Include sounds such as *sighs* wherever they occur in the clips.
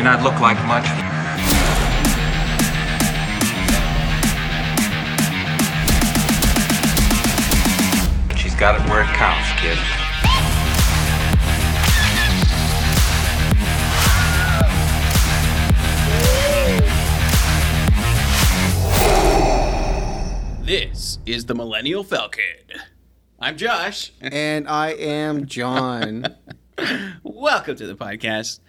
May not look like much. But she's got it where it counts, kid. This is the Millennial Falcon. I'm Josh. and I am John. *laughs* Welcome to the podcast.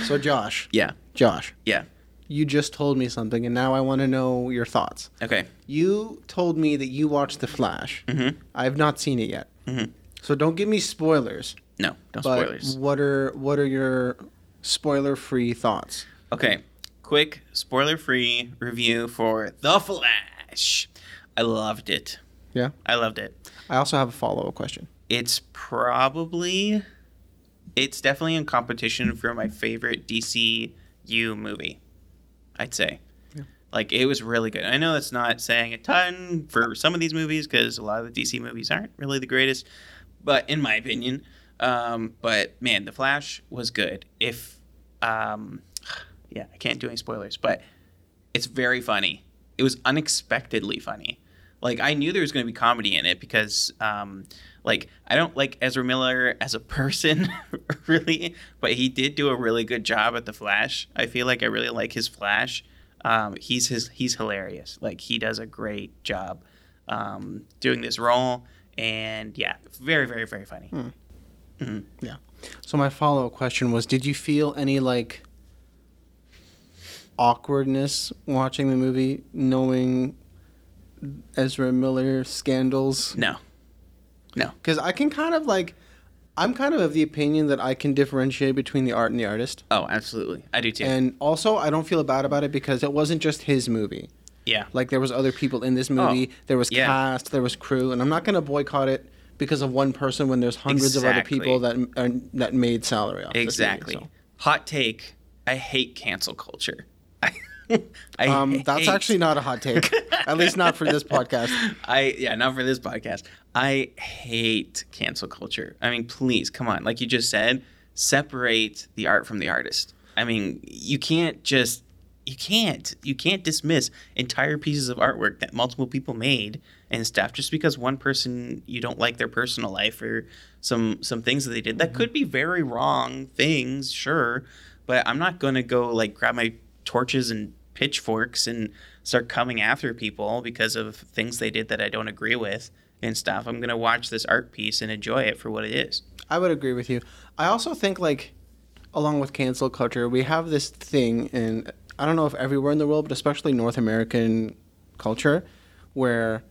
So Josh, Yeah, Josh, yeah. you just told me something, and now I want to know your thoughts. Okay. You told me that you watched The Flash. Mhm. I have not seen it yet, Mhm. so don't give me spoilers. No, no But spoilers. what are what are your spoiler-free thoughts? Okay. Quick spoiler-free review for The Flash. I loved it. Yeah. I loved it. I also have a follow-up question. It's probably it's definitely in competition for my favorite DCU movie. I'd say. Yeah. Like it was really good. I know that's not saying a ton for some of these movies because a lot of the DC movies aren't really the greatest, but in my opinion, um, but man, The Flash was good. If um, *sighs* yeah, I can't do any spoilers, but it's very funny. It was unexpectedly funny. Like I knew there was going to be comedy in it because, um, like I don't like Ezra Miller as a person, *laughs* really, but he did do a really good job at the Flash. I feel like I really like his Flash. Um, he's his he's hilarious. Like he does a great job um, doing this role, and yeah, very very very funny. Mhm. So my follow-up question was: Did you feel any like awkwardness watching the movie, knowing Ezra Miller scandals? No, No. Because I can kind of like, I'm kind of of the opinion that I can differentiate between the art and the artist. oh absolutely, I do too. And also, I don't feel bad about it because it wasn't just his movie. yeah, Like there was other people in this oh, movie. there was yeah. cast. There was crew, and I'm not gonna boycott it because of one person when there's hundreds of other people that are, that made salary off. this movie, exactly. so. Hot take: I hate cancel culture. *laughs* I, I Um, that's actually not a hot take. At least not for this podcast. *laughs* I yeah, not for this podcast. I hate cancel culture. I mean, please, come on. Like you just said, separate the art from the artist. I mean, you can't just you can't you can't dismiss entire pieces of artwork that multiple people made and stuff just because one person you don't like their personal life or some some things that they did that could be very wrong things, sure, but I'm not going to go like grab my torches and pitchforks and start coming after people because of things they did that I don't agree with and stuff. I'm going to watch this art piece and enjoy it for what it is. I would agree with you. I also think like along with cancel culture, we have this thing and I don't know if everywhere in the world, but especially North American culture where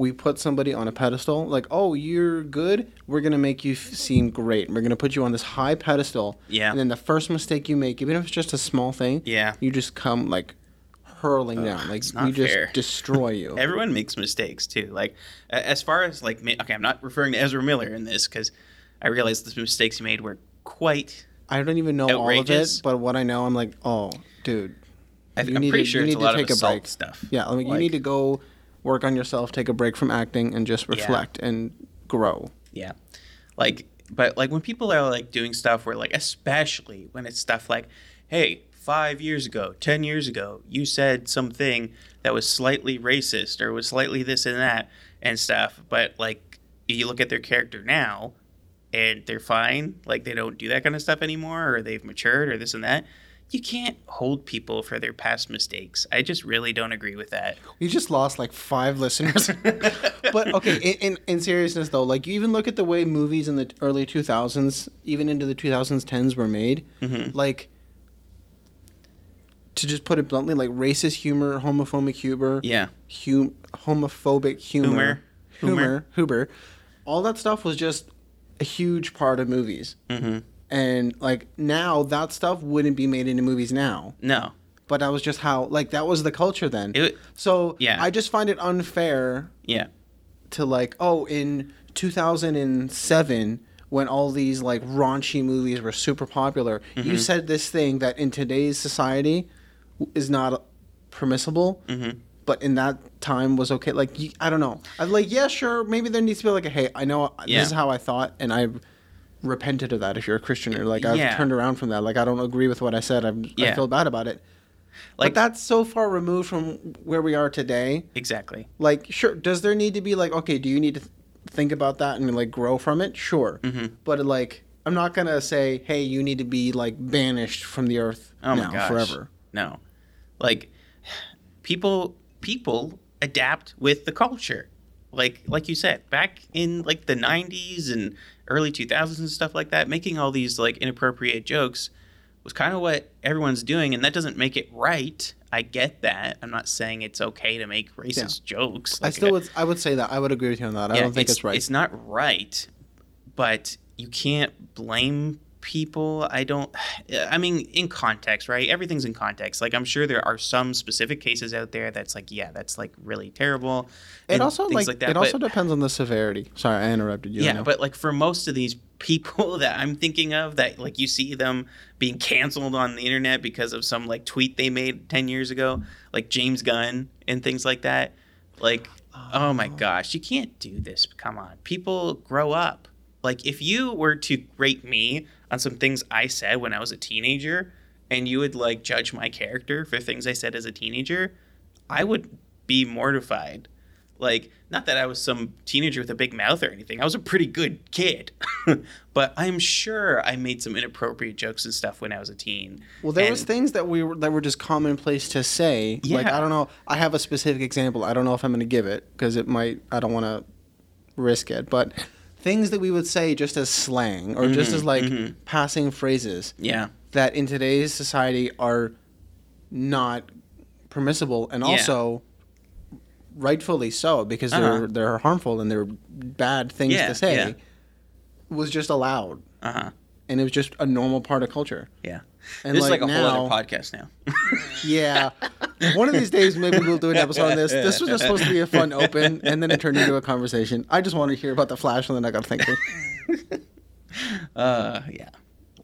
we put somebody on a pedestal like, "Oh, you're good. We're going to make you f- seem great. We're going to put you on this high pedestal." Yeah. And then the first mistake you make, even if it's just a small thing, Yeah. you just come like hurling down. Like we just fair. destroy you. *laughs* Everyone makes mistakes too. Like as far as like okay, I'm not referring to Ezra Miller in this cuz I realize the mistakes he made were quite I don't even know all of Outrageous. it, but what I know, I'm like, "Oh, dude, I, need pretty to- sure you it's need a to lot take of a break. stuff. Yeah, like, you need to go work on yourself, take a break from acting, and just reflect and grow. Yeah. Like, but like when people are like doing stuff where, like, especially when it's stuff like, hey, five years ago, 10 years ago, you said something that was slightly racist or was slightly this and that and stuff. But like, you look at their character now and they're fine. Like, they don't do that kind of stuff anymore or they've matured or this and that. You can't hold people for their past mistakes. I just really don't agree with that. We just lost like five listeners. *laughs* but okay, in, in in seriousness though, like you even look at the way movies in the early 2000s, even into the 2010s, were made. Mhm. Like, to just put it bluntly, like racist humor, homophobic humor, Yeah. hum- homophobic humor, Humor. humor, humor, all that stuff was just a huge part of movies. hmm And like now, that stuff wouldn't be made into movies now. No. But that was just how, like, that was the culture then. It, so Yeah. I just find it unfair yeah. to like, oh, in 2007 when all these like raunchy movies were super popular, Mm-hmm. you said this thing that in today's society is not permissible. hmm But in that time was okay. Like I don't know. I'm like, yeah, sure. Maybe there needs to be like a hey, I know Yeah. this is how I thought, and I repented of that if you're a Christian or like I've Yeah. turned around from that. Like I don't agree with what I said. I'm, I feel bad about it. Like- but that's so far removed from where we are today. Exactly. Like, sure, does there need to be like, okay, do you need to th- think about that and like grow from it? Sure, Mhm. but like, I'm not gonna say, hey, you need to be like banished from the earth Oh now gosh. forever. No. Like people people adapt with the culture. Like like you said, back in like the 90s and early 2000s and stuff like that, making all these like inappropriate jokes was kind of what everyone's doing and that doesn't make it right. I get that. I'm not saying it's okay to make racist jokes. I still would, I would say that I would agree with you on that. I don't think it's, right. It's not right, but you can't blame people. I don't. I mean, in context, right? Everything's in context. Like I'm sure there are some specific cases out there that's like, yeah, that's like really terrible. it also things like, that. it but- also depends on the severity. Sorry, I interrupted you. Yeah, but like for most of these people *laughs* that I'm thinking of, that like you see them being canceled on the internet because of some like tweet they made ten years ago, like James Gunn and things like that. Like, oh my oh. gosh, you can't do this. Come on, people grow up. Like, if you were to rate me on some things I said when I was a teenager, and you would like judge my character for things I said as a teenager, I would be mortified. Like, not that I was some teenager with a big mouth or anything. I was a pretty good kid. *laughs* but I'm sure I made some inappropriate jokes and stuff when I was a teen. Well, there And- was things that we were that were just commonplace to say. Yeah. Like I don't know. I have a specific example. I don't know if I'm going to give it because it might. I don't want to risk it. But things that we would say just as slang or just Mhm, as like mhm. passing phrases Yeah. that in today's society are not permissible and Yeah. also rightfully so because they're Uh-huh. they're harmful and they're bad things Yeah, to say yeah. was just allowed Uh huh. and it was just a normal part of culture. Yeah. And this is like a now, whole other podcast now. *laughs* yeah. One of these days, maybe we'll do an episode on this. This was just supposed to be a fun *laughs* open, and then it turned into a conversation. I just wanted to hear about the Flash, and then I got thinking. *laughs* uh, yeah.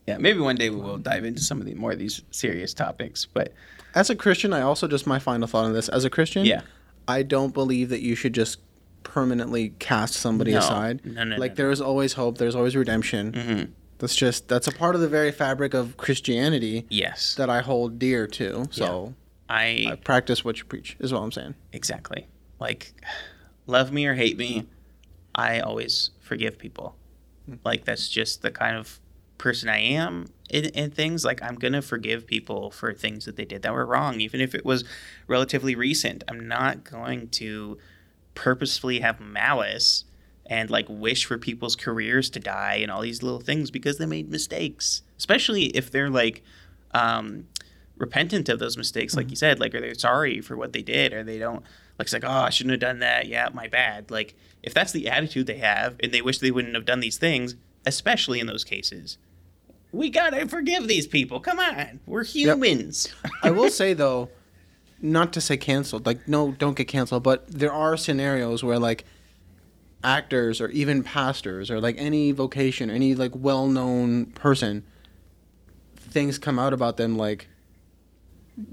Yeah. Maybe one day we will dive into some of the more of these serious topics. But As a Christian, I also just my final thought on this. As a Christian, yeah. I don't believe that you should just permanently cast somebody No. aside. No, no, like no, there is always hope. There's always redemption. hmm That's just that's a part of the very fabric of Christianity Yes. that I hold dear to. So I I practice what you preach. Is what I'm saying. Exactly. Like, love me or hate me, I always forgive people. Like, that's just the kind of person I am in, in things. Like, I'm going to forgive people for things that they did that were wrong, even if it was relatively recent. I'm not going to purposefully have malice and like wish for people's careers to die and all these little things because they made mistakes, especially if they're like, um, repentant of those mistakes, like mm-hmm. you said, like are they sorry for what they did, or they don't like it's like, oh, I shouldn't have done that. Yeah, my bad. Like if that's the attitude they have, and they wish they wouldn't have done these things, especially in those cases, we gotta forgive these people. Come on, we're humans. I will *laughs* say though, not to say canceled, like no, don't get canceled, but there are scenarios where like actors or even pastors or like any vocation, any like well-known person, things come out about them like.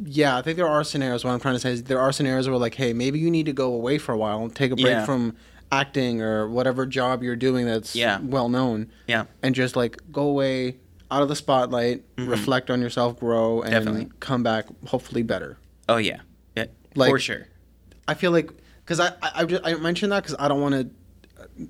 Yeah, I think there are scenarios. What I'm trying to say is there are scenarios where like, hey, maybe you need to go away for a while, take a break Yeah. from acting or whatever job you're doing that's Yeah. well known, yeah, and just like go away out of the spotlight, Mhm. reflect on yourself, grow, and Definitely. come back hopefully better. oh yeah, yeah, Like- for sure. I feel like because I I, I, I mentioned that because I don't want to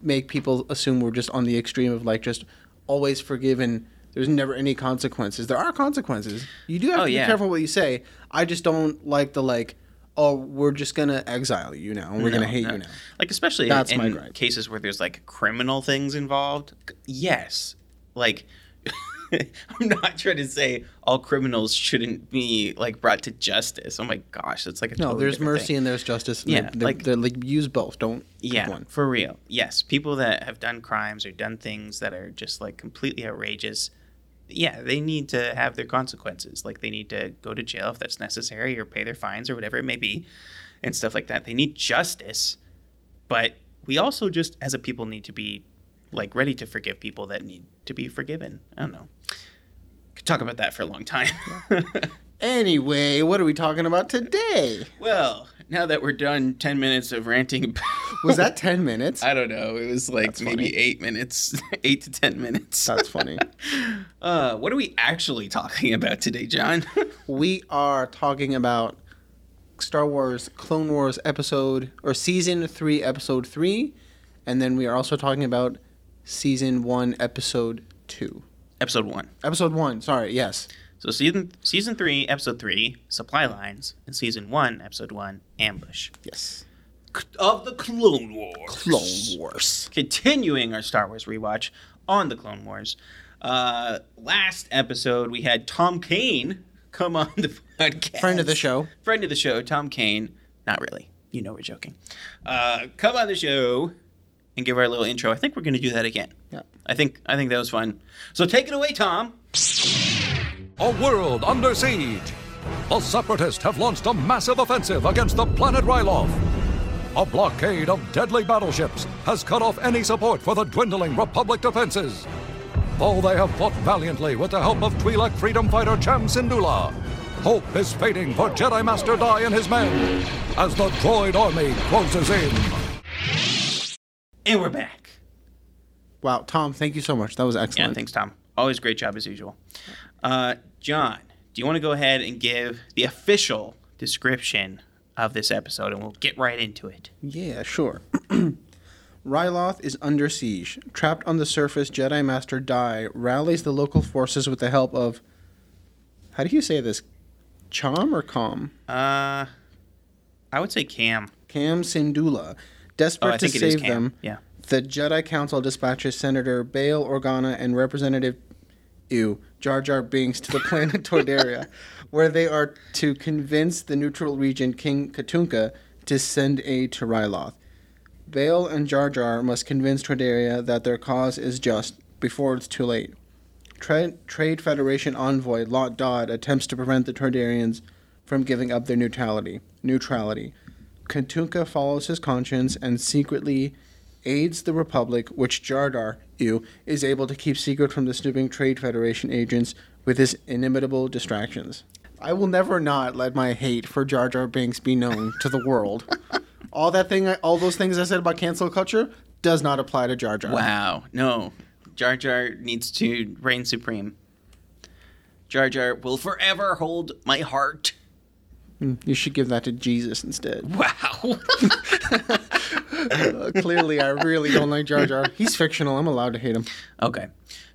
make people assume we're just on the extreme of like just always forgive and there's never any consequences. There are consequences. You do have Oh, to yeah. be careful what you say. I just don't like the like. Oh, we're just gonna exile you now. and We're gonna hate no. you now. Like especially That's in gripe. cases where there's like criminal things involved. Yes, like *laughs* I'm not trying to say all criminals shouldn't be like brought to justice. Oh my gosh, it's like a No, totally there's mercy thing. and there's justice. and Yeah, they're- like- they're, like use both. Don't Yeah, one. for real. Yes, people that have done crimes or done things that are just like completely outrageous. Yeah, they need to have their consequences. Like they need to go to jail if that's necessary, or pay their fines or whatever it may be, and stuff like that. They need justice, but we also just as a people need to be like ready to forgive people that need to be forgiven. I don't know. Could talk about that for a long time. Anyway, what are we talking about today? well, now that we're done 10 minutes of ranting *laughs* Was that 10 minutes? I don't know. It was like That's maybe funny. eight minutes, *laughs* eight to 10 minutes. That's funny. *laughs* Uh, what are we actually talking about today, John? we are talking about Star Wars Clone Wars episode or season 3 episode 3 and then we are also talking about season 1 episode 2. episode one. Episode 1, sorry, yes. So season season three, episode three, supply lines, and season one, episode one, ambush Yes. of the Clone Wars. Clone Wars. Continuing our Star Wars rewatch on the Clone Wars. Uh, last episode we had Tom Kane come on the *laughs* podcast. Friend of the show. Friend of the show, Tom Kane. Not really. You know we're joking. Uh, come on the show and give our little intro. I think we're going to do that again. Yeah. I think I think that was fun. So take it away, Tom. A world under siege. The Separatists have launched a massive offensive against the planet Ryloth. A blockade of deadly battleships has cut off any support for the dwindling Republic defenses. Though they have fought valiantly with the help of Twi'lek freedom fighter Cham Syndulla, hope is fading for Jedi Master Di and his men as the droid army closes in. And we're back. Wow, Tom, thank you so much. That was excellent. Yeah, excellent. thanks, Tom. Always great job as usual. Uh, John, do you want to go ahead and give the official description of this episode, and we'll get right into it. Yeah, sure. *clears throat* Ryloth is under siege. Trapped on the surface, Jedi Master Di rallies the local forces with the help of. How do you say this? Chom or Com? Uh, I would say Cam. Cam Syndulla. Oh, Desperate I to think it is save them, Yeah. the Jedi Council dispatches Senator Bail Organa and Representative Ew, Jar Jar Binks to the *laughs* planet Toydaria, where they are to convince the neutral region King Katuunko to send aid to Ryloth. Bail and Jar Jar must convince Toydaria that their cause is just before it's too late. Tra- Trade Federation envoy Lott Dod attempts to prevent the Toydarians from giving up their neutrality. Neutrality. Katuunko follows his conscience and secretly aids the Republic, which Jar Jar, ew, is able to keep secret from the snooping Trade Federation agents with his inimitable distractions. I will never not let my hate for Jar Jar Binks be known to the world. *laughs* all that thing, I, all those things I said about cancel culture does not apply to Jar Jar. Wow. No. Jar Jar needs to reign supreme. Jar Jar will forever hold my heart. Hmm. You should give that to Jesus instead. Wow. *laughs* *laughs* Uh, *laughs* clearly, I really don't like Jar Jar. *laughs* He's fictional. I'm allowed to hate him. Okay.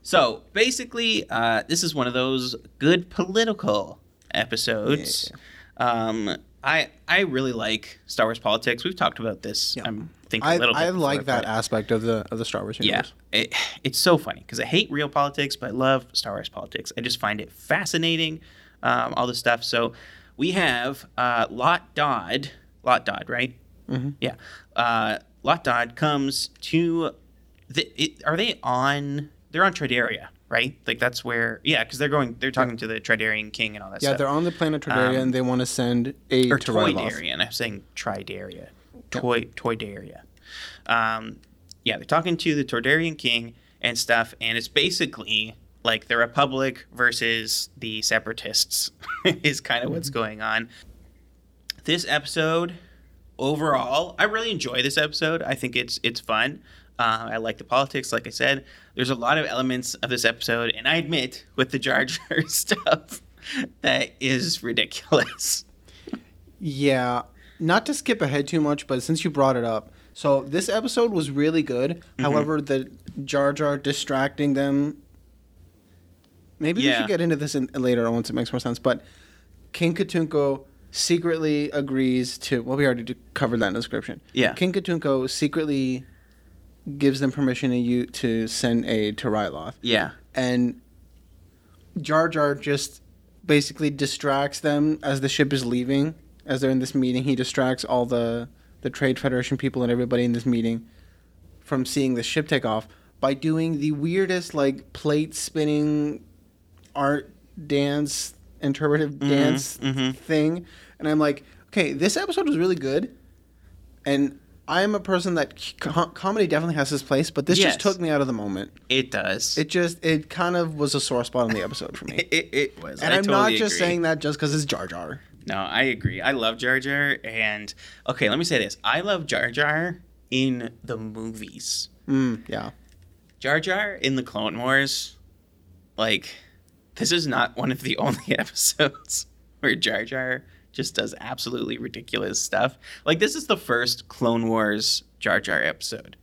So basically, uh, this is one of those good political episodes. Um, I I really like Star Wars politics. We've talked about this. I'm thinking I, a little bit. I like that aspect of the of the Star Wars Yeah, universe. it, it's so funny because I hate real politics, but I love Star Wars politics. I just find it fascinating, um, all this stuff. So we have uh, Lott Dod. Lott Dod, right? Mm-hmm. Yeah. Uh, Lott Dod comes to. The, it, are they on? They're on Tridaria, right? Like that's where. Yeah, because they're going. They're talking to the Tridarian king and all that stuff. Yeah, stuff. they're on the planet Tridaria, Um, and they want to send aid or. Toydarian. I'm saying Tridaria. Toy Toydaria. Um, yeah, they're talking to the Toydarian king and stuff, and it's basically like the Republic versus the Separatists *laughs* is kind of what's going on. This episode, overall, I really enjoy this episode. I think it's it's fun. Uh, I like the politics, like I said. There's a lot of elements of this episode, and I admit, with the Jar Jar *laughs* stuff, that is ridiculous. Yeah, not to skip ahead too much, but since you brought it up, so this episode was really good. Mm-hmm. However, the Jar Jar distracting them. Maybe we should get into this in, later once it makes more sense. But King Katuunko secretly agrees to. Well, we already covered that in the description. Yeah. King Katuunko secretly gives them permission to you to send aid to Ryloth Yeah. and Jar Jar just basically distracts them as the ship is leaving. As they're in this meeting, he distracts all the the Trade Federation people and everybody in this meeting from seeing the ship take off by doing the weirdest like plate spinning art dance interpretive dance mhm. thing. And I'm like, okay, this episode was really good, and I am a person that co- comedy definitely has its place, but this Yes. just took me out of the moment. It does. It just it kind of was a sore spot in the episode for me. *laughs* it, it, was. and I I'm totally not just agree. saying that just because it's Jar Jar. No, I agree. I love Jar Jar, and okay, let me say this: I love Jar Jar in the movies. Mm, yeah. Jar Jar in the Clone Wars, like, this is not one of the *laughs* only episodes where Jar Jar just does absolutely ridiculous stuff. Like, this is the first Clone Wars Jar Jar episode,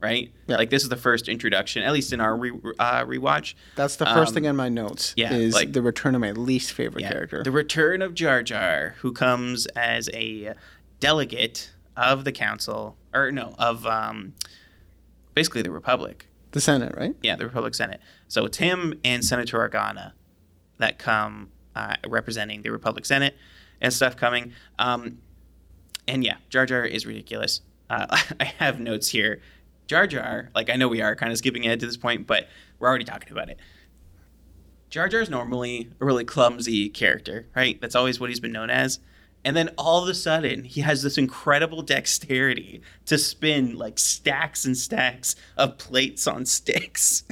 right? Yeah. Like, this is the first introduction, at least in our re- uh, rewatch. That's the first Um, thing in my notes. yeah, is like- the return of my least favorite character. The return of Jar Jar, who comes as a delegate of the council, or no, of um, basically the Republic. The Senate, right? Yeah, the Republic Senate. So it's him and Senator Organa that come uh, representing the Republic Senate and stuff coming. Um, and yeah, Jar Jar is ridiculous. Uh, *laughs* I have notes here. Jar Jar, like I know we are kind of skipping ahead to this point, but we're already talking about it. Jar Jar is normally a really clumsy character, right? That's always what he's been known as. And then all of a sudden, he has this incredible dexterity to spin like stacks and stacks of plates on sticks.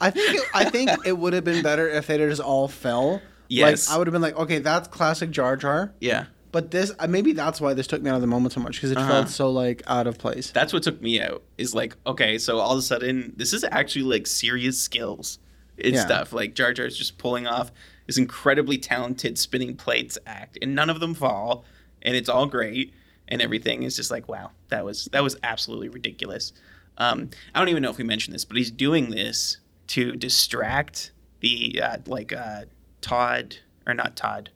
I think it, I think *laughs* it would have been better if they just all fell. Yes. Like I would have been like, okay, that's classic Jar Jar. yeah. But this, uh, maybe that's why this took me out of the moment so much because it Uh-huh. felt so like out of place. That's what took me out. Is like, okay, so all of a sudden, this is actually like serious skills and Yeah. stuff. Like Jar Jar's just pulling off this incredibly talented spinning plates act, and none of them fall, and it's all great, and everything is just like, wow, that was that was absolutely ridiculous. Um, I don't even know if we mentioned this, but he's doing this to distract the uh, like uh, Todd or not Todd,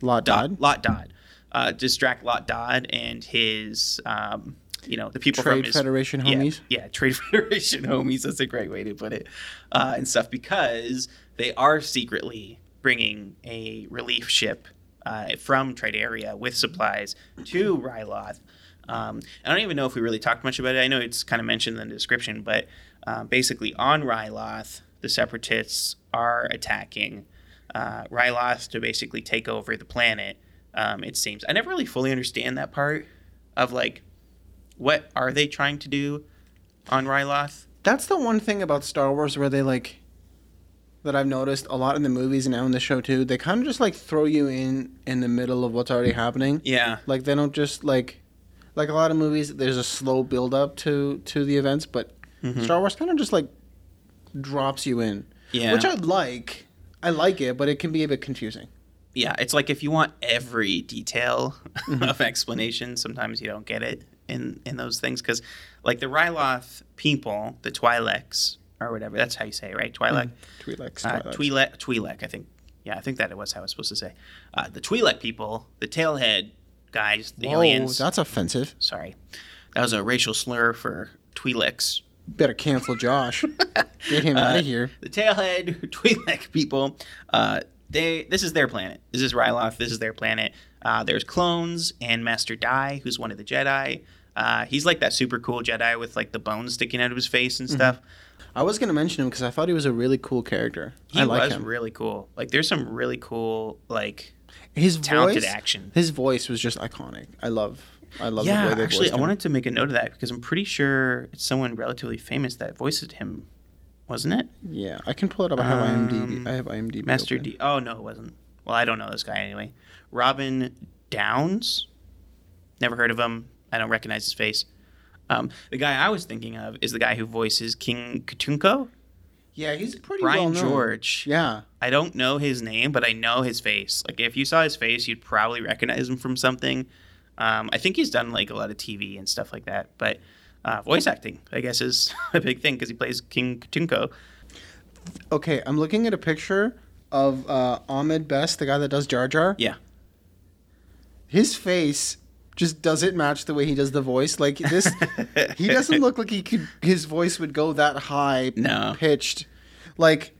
Lott Dod, Dodd. Lott Dod, uh, distract Lott Dod and his, um, you know, the people from Trade his Federation yeah, homies. Yeah, Trade *laughs* Federation homies. That's a great way to put it, uh, and stuff because they are secretly bringing a relief ship uh, from Trade Area with supplies to Ryloth. Um, I don't even know if we really talked much about it. I know it's kind of mentioned in the description, but uh, basically on Ryloth, the Separatists are attacking uh, Ryloth to basically take over the planet. Um, it seems I never really fully understand that part of like what are they trying to do on Ryloth? That's the one thing about Star Wars where they like that I've noticed a lot in the movies and now in the show too. They kind of just like throw you in in the middle of what's already happening. Yeah, Like they don't just like like a lot of movies. There's a slow build up to to the events, but Mm-hmm. Star Wars kind of just like drops you in, yeah, which I like. I like it, but it can be a bit confusing. yeah. It's like if you want every detail Mm-hmm. of explanation, sometimes you don't get it in in those things because, like the Ryloth people, the Twi'leks or whatever. That's how you say it, right? Twi'lek. Twi'leks, Uh. Twi'lek, Twi'lek, I think. Yeah, I think that it was how I was supposed to say. Uh, the Twi'lek people, the tailhead guys, the Whoa, aliens. that's offensive. Sorry, that was a racial slur for Twi'leks. Better cancel Josh. *laughs* Get him out of here. The tailhead *laughs* Twi'lek people. Uh, they this is their planet. This is Ryloth. This is their planet. Uh, there's clones and Master Di, who's one of the Jedi. Uh, he's like that super cool Jedi with like the bones sticking out of his face Mm-hmm. and stuff. I was gonna mention him because I thought he was a really cool character. He I like was him. really cool. Like there's some really cool like His talented voice, action. His voice was just iconic. I love. I love the yeah, way they actually, I wanted to make a note of that because I'm pretty sure it's someone relatively famous that voiced him, wasn't it? Yeah, I can pull it up. I have IMDb. Um, I have IMDb. Master open. D. Oh no, it wasn't. Well, I don't know this guy anyway. Robin Downes. Never heard of him. I don't recognize his face. Um, the guy I was thinking of is the guy who voices King Katuunko, Yeah, he's pretty Brian well known. George. Yeah, I don't know his name, but I know his face. Like if you saw his face, you'd probably recognize him from something. Um, I think he's done like a lot of TV and stuff like that. But uh, voice acting, I guess, is *laughs* a big thing because he plays King Katuunko. Okay, I'm looking at a picture of uh, Ahmed Best, the guy that does Jar Jar. Yeah. His face just doesn't match the way he does the voice. Like this, *laughs* he doesn't look like he could. His voice would go that high, No. pitched. Like,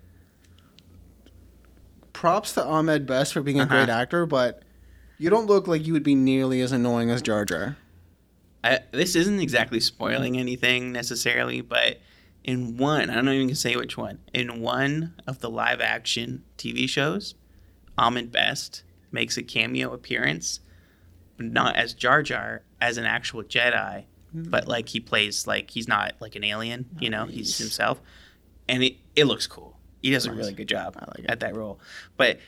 props to Ahmed Best for being a Uh-huh. great actor, but you don't look like you would be nearly as annoying as Jar Jar. I, this isn't exactly spoiling anything necessarily, but in one, I don't even say which one. In one of the live action TV shows, Ahmed Best makes a cameo appearance, not as Jar Jar, as an actual Jedi, hmm. but like he plays like he's not like an alien, you know, he's himself, and it it looks cool. He does a really good job like at that role, but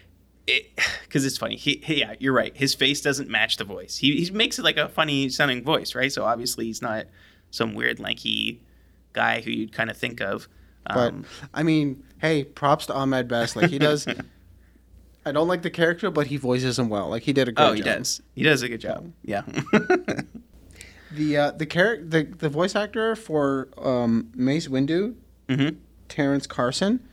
because *sighs* it's funny. He, he- yeah, you're right. His face doesn't match the voice. He he makes it like a funny sounding voice, right? So obviously he's not some weird lanky guy who you'd kind of think of. But Um, I mean, hey, props to Ahmed Best. Like he does. *laughs* I don't like the character, but he voices him well. Like he did a great oh, he job. does. He does a good job. Yeah. *laughs* The uh, the character the, the voice actor for um, Mace Windu, hmm Terrence Carson,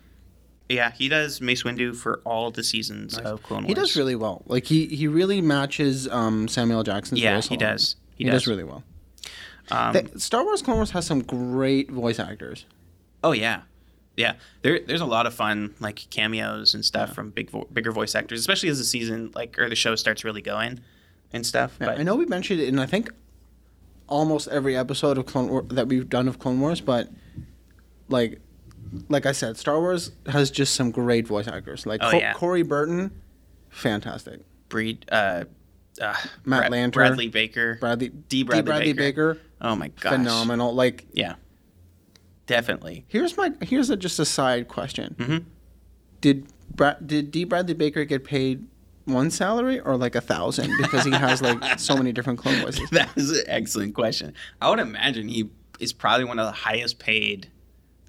Yeah, he does Mace Windu for all the seasons of Clone Wars. he does really well. Like he he really matches um, Samuel Jackson's Yeah, voice. a he does. He He, does. does. really well. Um, The- Star Wars Clone Wars has some great voice actors. Oh yeah, yeah. There, there's a lot of fun like cameos and stuff from big, vo- bigger voice actors, especially as the season like or the show starts really going and stuff. Yeah, but I know we mentioned it in I think almost every episode of Clone War that we've done of Clone Wars, but like like I said, Star Wars has just some great voice actors. Like Oh, Co- yeah. Corey Burton, fantastic. Breed, uh, uh, Matt Brad- Lanter. Bradley Baker, Bradley Dee Bradley Baker. Oh my gosh, phenomenal. Like Yeah, definitely. here's my here's a, just a side question. Mhm. Did Bra- did Dee Bradley Baker get paid one salary or like a thousand because he has like *laughs* so many different clone voices? That is an excellent question. I would imagine he is probably one of the highest paid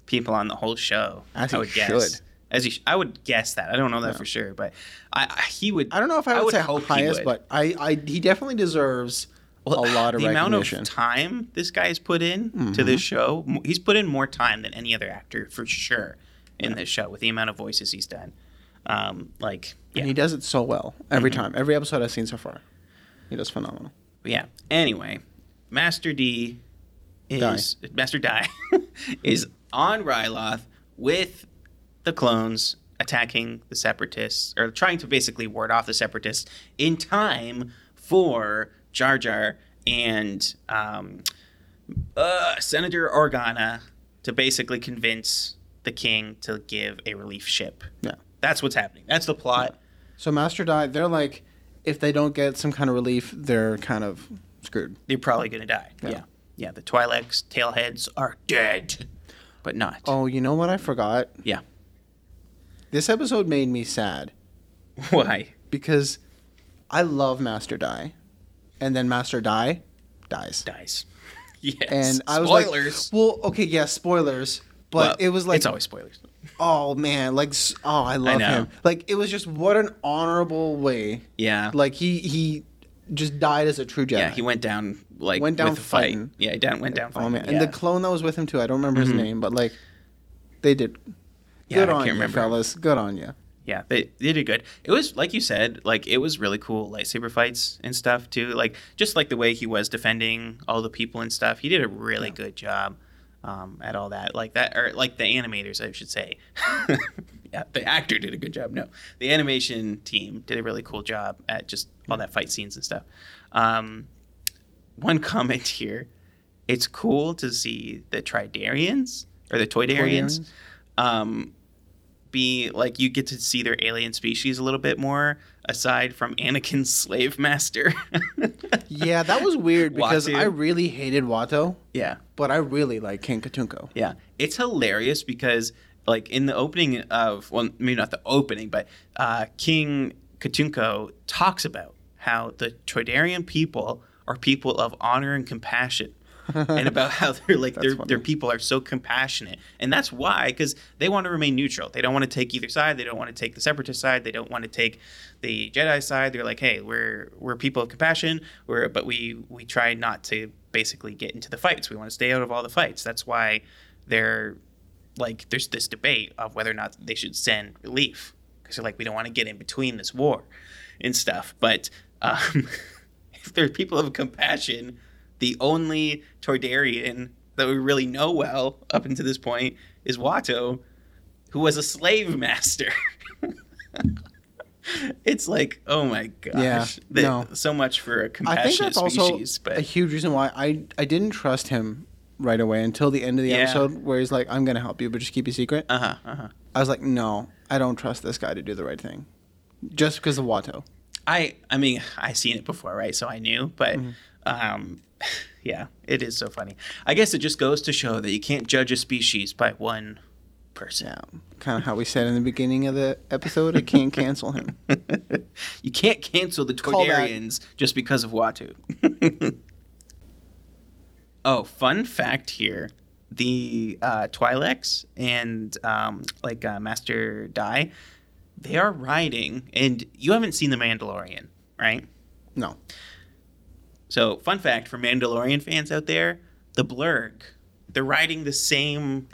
people on the whole show. As I would guess. should. As he, sh- I would guess that. I don't know that for sure, but I, I he would. I don't know if I would, say hope he highest, would. but I, I he definitely deserves a lot of the amount of time this guy's put in to Mm-hmm. this show, he's put in more time than any other actor for sure in this show with the amount of voices he's done. Um, like, yeah, And he does it so well every Mm-hmm. time. Every episode I've seen so far, he does phenomenal. Yeah. Anyway, Master D is Master Die *laughs* is on Ryloth with the clones attacking the separatists or trying to basically ward off the separatists in time for Jar Jar and um, uh, Senator Organa to basically convince the king to give a relief ship. Yeah. That's what's happening. That's the plot. So Master Di, they're like, if they don't get some kind of relief, they're kind of screwed. They're probably going to die. Yeah. Yeah. yeah. the Twi'leks tailheads are dead, but not. Oh, you know what I forgot? Yeah. This episode made me sad *laughs* Why? because I love Master Di, and then Master Di dies. Dies. *laughs* Yes. And I was spoilers. like, well, okay, yeah, spoilers. But Well, it was like, it's always spoilers. oh man, like, oh, I love know. him. Like, it was just what an honorable way. Yeah. Like he he just died as a true Jedi. yeah, he went down like Went down with the fight. fighting. Yeah, he down went down Oh fighting. man, yeah. and the clone that was with him too. I don't remember his name, but like, they did. Yeah, Good I on can't you, remember. fellas. Good on you. yeah, they, they did good. It was like you said, like it was really cool lightsaber fights and stuff too. Like just like the way he was defending all the people and stuff. He did a really good job um, at all that. Like that, or like the animators, I should say. *laughs* yeah, the actor did a good job. No, the animation team did a really cool job at just all that fight scenes and stuff. Um, one comment here: It's cool to see the Tridarians or the Toydarians. Toydarians? Um, be like you get to see their alien species a little bit more aside from Anakin's slave master. *laughs* Yeah, that was weird because Watto. I really hated Watto, yeah. but I really like King Katuunko. Yeah. It's hilarious because like in the opening of well maybe not the opening, but uh, King Katuunko talks about how the Troidarian people are people of honor and compassion. *laughs* and about how they're like their funny. their people are so compassionate, and that's why because they want to remain neutral. They don't want to take either side. They don't want to take the separatist side. They don't want to take the Jedi side. They're like, hey, we're we're people of compassion. We're but we we try not to basically get into the fights. We want to stay out of all the fights. That's why they're like there's this debate of whether or not they should send relief because they're like we don't want to get in between this war and stuff. But um, *laughs* *laughs* if they're people of compassion, the only Toydarian that we really know well up until this point is Watto, who was a slave master. *laughs* it's like, oh my gosh, Yeah, no. so much for a I think compassionate that's also species. But a huge reason why I I didn't trust him right away until the end of the Yeah. episode where he's like, "I'm gonna help you, but just keep it secret." uh huh, uh huh. I was like, "No, I don't trust this guy to do the right thing," just because of Watto. I I mean I seen it before, right? So I knew, but Mm-hmm. um, *sighs* yeah, it is so funny. I guess it just goes to show that you can't judge a species by one person. Kind of how we said in the beginning of the episode, I can't cancel him. *laughs* you can't cancel the Call just because of Watto. *laughs* oh, fun fact here: the uh, Twi'leks and um, like uh, Master Di, they are riding, and you haven't seen the Mandalorian, right? No. So, fun fact for Mandalorian fans out there: the Blurrg, they're riding the same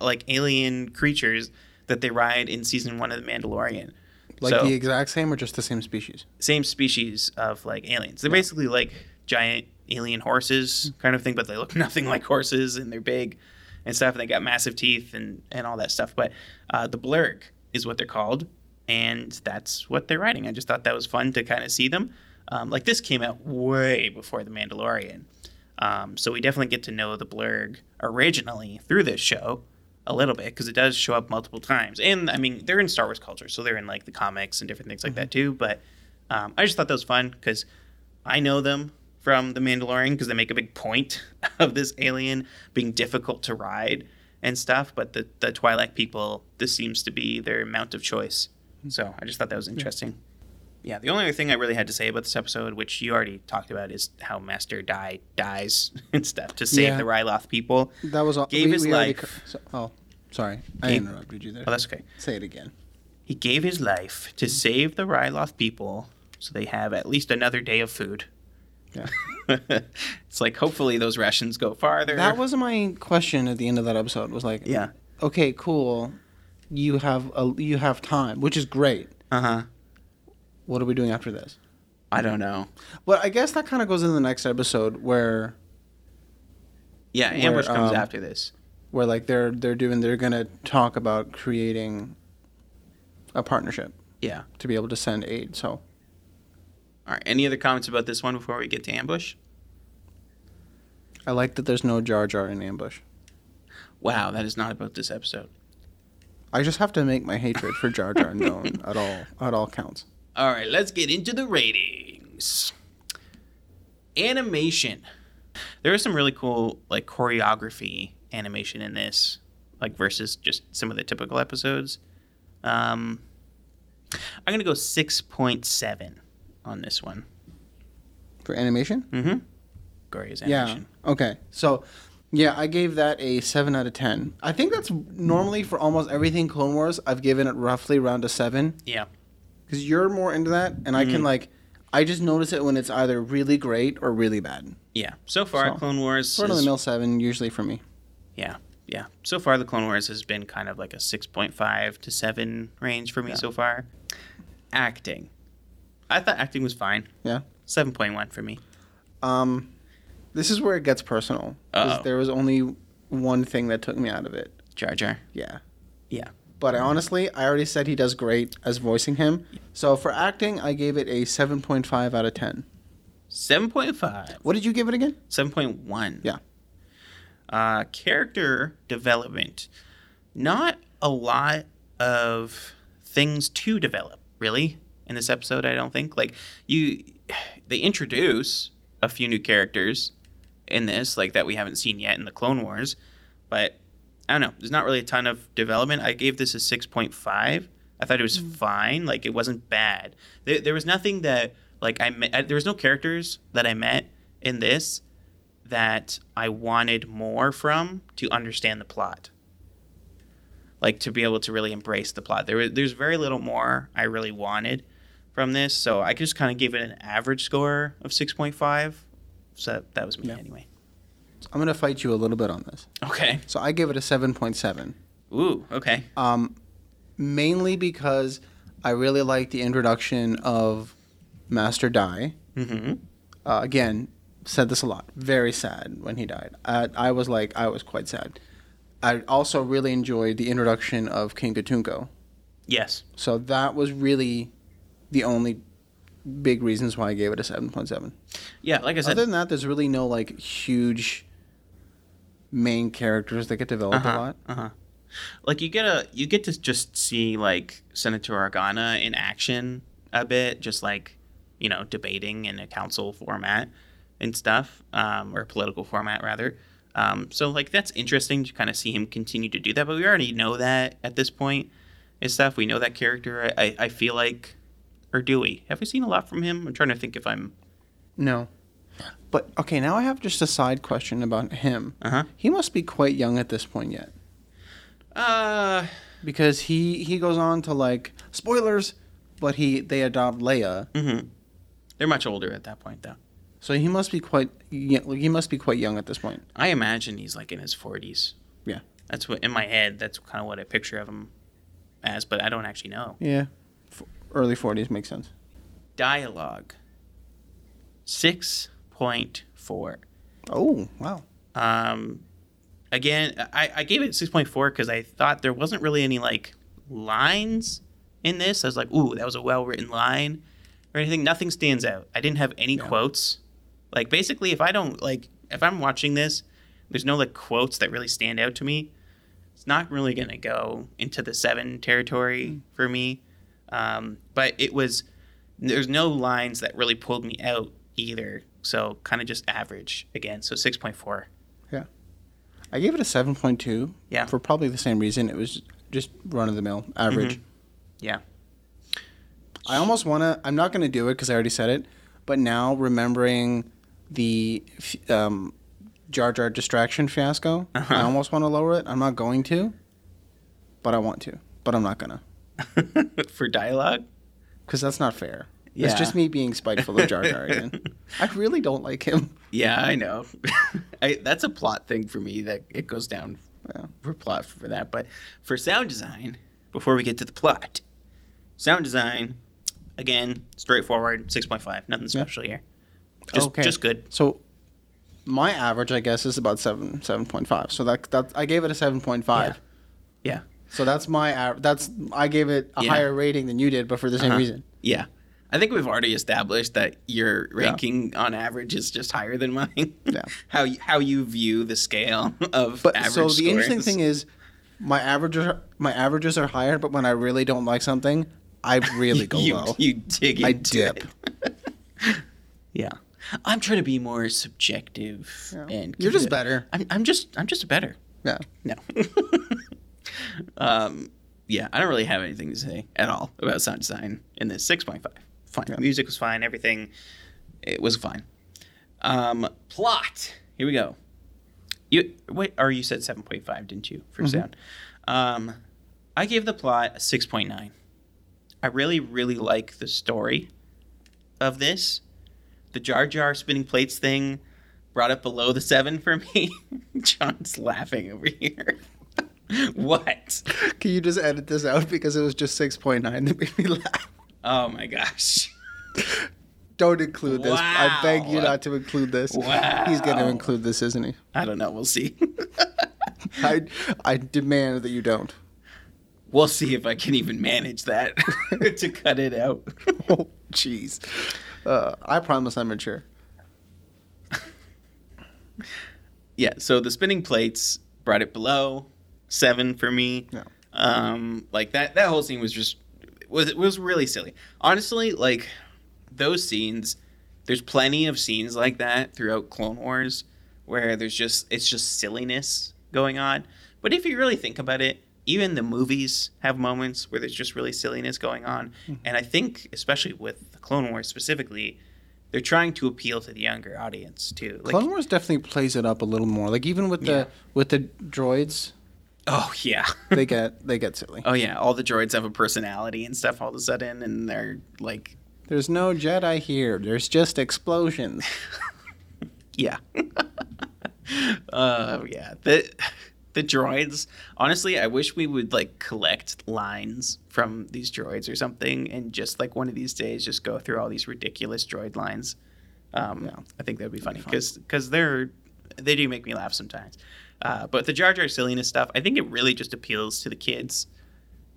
like alien creatures that they ride in season one of the Mandalorian. Like So- the exact same or just the same species? same species of like aliens. They're basically like giant alien horses kind of thing, but they look *laughs* nothing like horses and they're big and stuff. And they got massive teeth and, and all that stuff. But uh, the blurrg is what they're called, and that's what they're riding. I just thought that was fun to kind of see them. Um, like this came out way before the Mandalorian, um, so we definitely get to know the blurrg originally through this show a little bit because it does show up multiple times. And I mean, they're in Star Wars culture, so they're in like the comics and different things like that too. But um, I just thought that was fun because I know them from The Mandalorian because they make a big point *laughs* of this alien being difficult to ride and stuff. But the, the Twilight people, this seems to be their mount of choice. Mm-hmm. So I just thought that was interesting. Yeah, the only other thing I really had to say about this episode, which you already talked about, is how Master Di dies *laughs* and stuff to save Yeah. the Ryloth people. That was all. Gave his already life. co- so- oh, sorry. I interrupted you there. Oh, that's okay. Say it again. He gave his life to mm-hmm. save the Ryloth people so they have at least another day of food. Yeah. *laughs* it's like hopefully those rations go farther. That was my question at the end of that episode. Was like, yeah. okay, cool. You have a you have time, which is great. Uh huh. What are we doing after this? I don't know. Well, I guess that kind of goes into the next episode where Yeah, Where, ambush comes um, after this. where like they're they're doing they're gonna talk about creating a partnership Yeah. to be able to send aid. So All right. Any other comments about this one before we get to ambush? I like that there's no Jar Jar in ambush. Wow, that is not about this episode. I just have to make my hatred for Jar Jar known *laughs* at all at all counts. All right, let's get into the ratings. Animation. There is some really cool like choreography animation in this, like versus just some of the typical episodes. Um, I'm gonna go six point seven on this one. For animation? Mm-hmm. Glorious Yeah. animation. Okay. So, yeah, I gave that a 7 out of 10. I think that's normally for almost everything Clone Wars, I've given it roughly around a 7 Yeah. cuz you're more into that and I Mm-hmm. can like I just notice it when it's either really great or really bad. Yeah. So far, So, Clone Wars. Sort of is- the mill 7 usually for me. Yeah, yeah. So far, the Clone Wars has been kind of like a 6.5 to 7 range for me Yeah. so far. Acting. I thought acting was fine. Yeah. 7.1 for me. Um this is where it gets personal. 'cause Uh-oh. There was only one thing that took me out of it. Jar Jar. Yeah. Yeah. But I honestly, I already said he does great as voicing him. So for acting, I gave it a 7.5 out of 10. 7.5. What did you give it again? 7.1. Yeah. Uh, character development. Not a lot of things to develop, really, in this episode, I don't think. Like, you. *sighs* They introduce a few new characters in this, like that we haven't seen yet in the Clone Wars. But I don't know. There's not really a ton of development. I gave this a 6.5. I thought it was hmm. fine. Like it wasn't bad. There, there was nothing that like I met. There was no characters that I met in this that I wanted more from to understand the plot. Like to be able to really embrace the plot. There was there's very little more I really wanted from this. So I just kind of gave it an average score of 6.5. So that was me Yeah. anyway. I'm going to fight you a little bit on this. Okay. So I give it a 7.7. Ooh. Okay. Um, mainly because I really like the introduction of Master Di. Mm-hmm. Uh, again, said this a lot. Very sad when he died. I, I was like, I was quite sad. I also really enjoyed the introduction of King Katuunko. Yes. So that was really the only big reasons why I gave it a 7.7. Yeah. Like I said. Other than that, there's really no like huge main characters that get developed a lot. Uh huh. Like you get a you get to just see like Senator Organa in action a bit, just like you know debating in a council format and stuff, um, or political format rather. Um, so like that's interesting to kind of see him continue to do that, but we already know that at this point and stuff. We know that character. I, I feel like, or do we? Have we seen a lot from him? I'm trying to think if I'm. No. But okay, now I have just a side question about him. Uh huh. He must be quite young at this point yet. Uh, Because he he goes on to like spoilers, but he they adopt Leia. Mm-hmm. They're much older at that point, though. So he must be quite he must be quite young at this point. I imagine he's like in his 40s. Yeah. That's what in my head. That's kind of what I picture of him as, but I don't actually know. Yeah. Early 40s makes sense. Dialogue. Six point four. Oh, wow. Um, again, I, I gave it six point four because I thought there wasn't really any like lines in this. I was like, ooh, that was a well written line or anything. Nothing stands out. I didn't have any Yeah. quotes. Like basically, if I don't like, if I'm watching this, there's no like quotes that really stand out to me. It's not really gonna go into the seven territory for me. Um, but it was there's no lines that really pulled me out either. So kind of just average again. So six point four. Yeah, I gave it a 7.2. Yeah. For probably the same reason. It was just run of the mill, average. Yeah. I almost want to. I'm not going to do it because I already said it. But now remembering the um, Jar Jar distraction fiasco, Uh-huh. I almost want to lower it. I'm not going to, but I want to. But I'm not gonna *laughs* for dialogue. because that's not fair. Yeah. It's just me being spiteful of Jar Jar again. *laughs* I really don't like him. Yeah, I know. *laughs* I, that's a plot thing for me that it goes down Yeah. for plot for that. But for sound design, before we get to the plot, sound design, again, straightforward, six point five, nothing special here. Just Okay. just good. So my average, I guess, is about seven, seven point five. So that that I gave it a seven point five. Yeah. So that's my. That's I gave it a Yeah. higher rating than you did, but for the same Uh-huh. reason. Yeah. I think we've already established that your ranking on average is just higher than mine. Yeah. *laughs* how you, how you view the scale *laughs* of But average so the interesting thing is, my averages are, my averages are higher, but when I really don't like something, I really go *laughs* you, low. You dig it I dip. yeah, I'm trying to be more subjective Yeah. and You're just better. I'm, I'm just I'm just better. Yeah. No. Um, yeah, I don't really have anything to say at all about sound design in this 6.5. Fine, Yeah. music was fine, everything it was fine. Um, plot. Here we go. You wait, or you said 7.5, didn't you, for Mhm. sound? Um, I gave the plot a 6.9. I really, really like the story of this. The Jar Jar spinning plates thing brought it below the seven for me. *laughs* John's laughing over here. *laughs* what? Can you just edit this out because it was just six point nine that made me laugh? Oh my gosh. Don't include this. I beg you not to include this. Wow. He's going to include this, isn't he? I don't know. We'll see. *laughs* I I demand that you don't. we'll see if I can even manage that *laughs* to cut it out. Oh, jeez. Uh, I promise I'm mature. Yeah, so the spinning plates brought it below seven for me. Yeah. Um, like that that whole scene was just was it was really silly. Honestly, like those scenes, there's plenty of scenes like that throughout Clone Wars where there's just it's just silliness going on. But if you really think about it, even the movies have moments where there's just really silliness going on. And I think especially with the Clone Wars specifically, they're trying to appeal to the younger audience too. Like, Clone Wars definitely plays it up a little more. Like even with the Yeah. with the droids, oh yeah. *laughs* they get they get silly. Oh yeah, all the droids have a personality and stuff all of a sudden, and they're like, There's no Jedi here. There's just explosions. *laughs* yeah, uh, *laughs* yeah. The the droids. Honestly, I wish we would like collect lines from these droids or something, and just like one of these days, just go through all these ridiculous droid lines. Um, Yeah. I think that'd be funny because because they're they do make me laugh sometimes. Uh, but the Jar Jar silliness stuff, I think it really just appeals to the kids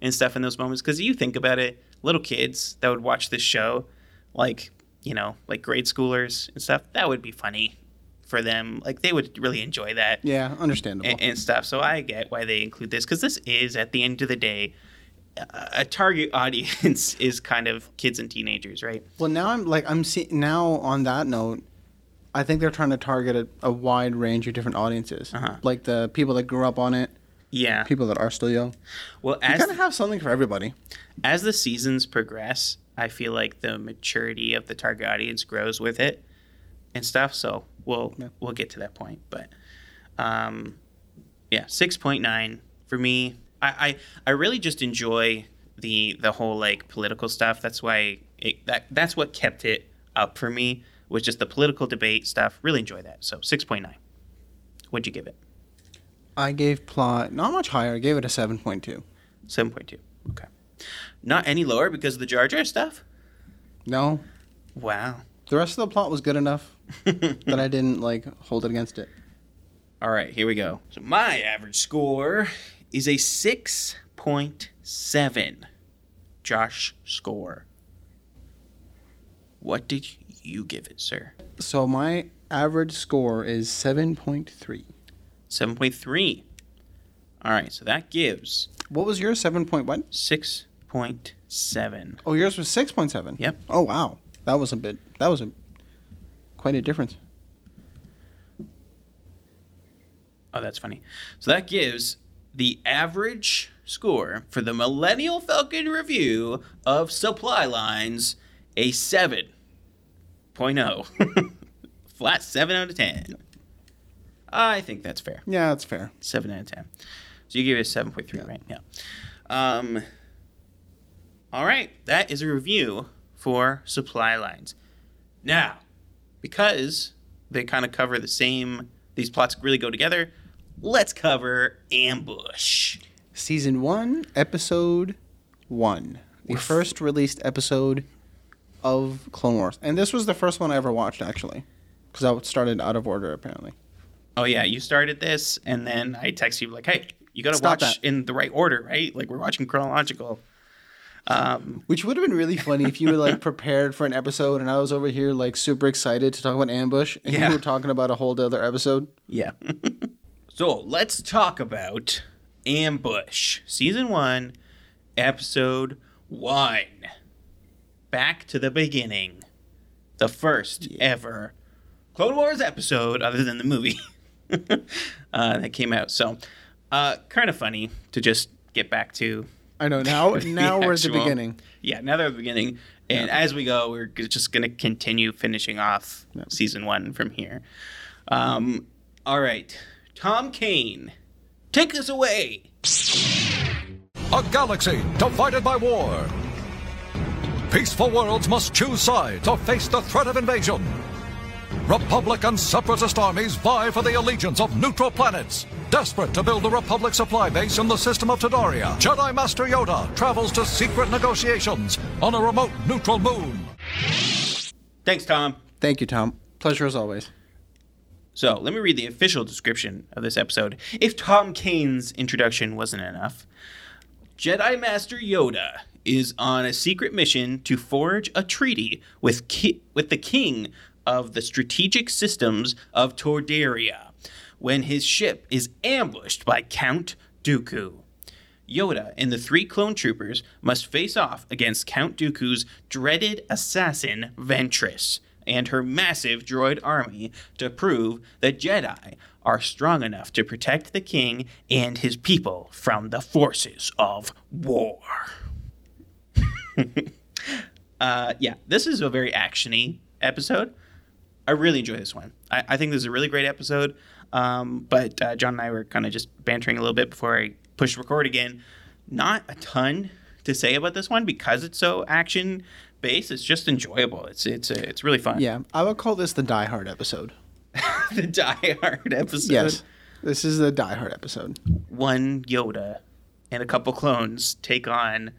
and stuff in those moments. Because you think about it, little kids that would watch this show, like you know, like grade schoolers and stuff, that would be funny for them. Like they would really enjoy that Yeah, understandable. and, and stuff. So I get why they include this because this is, at the end of the day, a a target *laughs* audience is kind of kids and teenagers, right? Well, now I'm like I'm seeing now on that note, I think they're trying to target a, a wide range of different audiences, Uh-huh. like the people that grew up on it, Yeah. people that are still young. Well, You kind of have something for everybody. as the seasons progress, I feel like the maturity of the target audience grows with it and stuff. So we'll Yeah. we'll get to that point, but um, yeah, six point nine for me. I, I I really just enjoy the the whole like political stuff. That's why it, that that's what kept it up for me was just the political debate stuff. Really enjoy that. So six point nine. What'd you give it? I gave plot not much higher. I gave it a seven point two. Seven point two. Okay. Not any lower because of the Jar Jar stuff. No, Wow. the rest of the plot was good enough *laughs* that I didn't like hold it against it. All right, here we go. So my average score is a 6.7. Josh score. What did you give it, sir? So my average score is seven point three. 7.3. All right, so that gives What was yours? Point one. 6.7. Oh, yours was six point seven. Yep. Oh wow, that was a bit. That was a quite a difference. Oh, that's funny. So that gives the average score for the Millennial Falcon review of Supply Lines a 7.0. *laughs* Flat 7 out of 10. I think that's fair. Yeah, that's fair. 7 out of 10. So you give it a 7.3, right? Yeah. Um, all right. That is a review for Supply Lines. Now, because they kind of cover the same, these plots really go together, let's cover Ambush. Season one, episode one, the first released episode of Clone Wars, and this was the first one I ever watched actually, because I started out of order apparently. Oh, yeah. You started this, and then I text you, like, hey, you got to Stop watch that. in the right order, right? Like, we're watching chronological. Um, Which would have been really funny if you were like *laughs* prepared for an episode, and I was over here like super excited to talk about Ambush, and Yeah. you were talking about a whole other episode. Yeah. *laughs* so let's talk about Ambush, season one, episode one. Back to the beginning. The first ever Clone Wars episode, other than the movie, *laughs* uh, that came out. So, uh, kind of funny to just get back to. I know now. *laughs* The Now we're at the beginning. Yeah, now they're at the beginning. And as we go, we're just going to continue finishing off season one from here. Um, all right. Tom Kane, take us away. A galaxy divided by war. Peaceful worlds must choose sides or face the threat of invasion. Republic and separatist armies vie for the allegiance of neutral planets. Desperate to build a Republic supply base in the system of Toydaria, Jedi Master Yoda travels to secret negotiations on a remote neutral moon. Thanks, Tom. Thank you, Tom. Pleasure as always. So let me read the official description of this episode. If Tom Kane's introduction wasn't enough, Jedi Master Yoda is on a secret mission to forge a treaty with ki- with the king of the strategic systems of Toydaria when his ship is ambushed by Count Dooku. Yoda and the three clone troopers must face off against Count Dooku's dreaded assassin Ventress and her massive droid army to prove that Jedi are strong enough to protect the king and his people from the forces of war. *laughs* uh, yeah, this is a very actiony episode. I really enjoy this one. I, I think this is a really great episode. Um, but uh, John and I were kind of just bantering a little bit before I pushed record again. Not a ton to say about this one because it's so action based. It's just enjoyable. It's it's uh, it's really fun. Yeah, I would call this the Die Hard episode. *laughs* the Die Hard episode. Yes, this is the Die Hard episode. One Yoda and a couple clones take on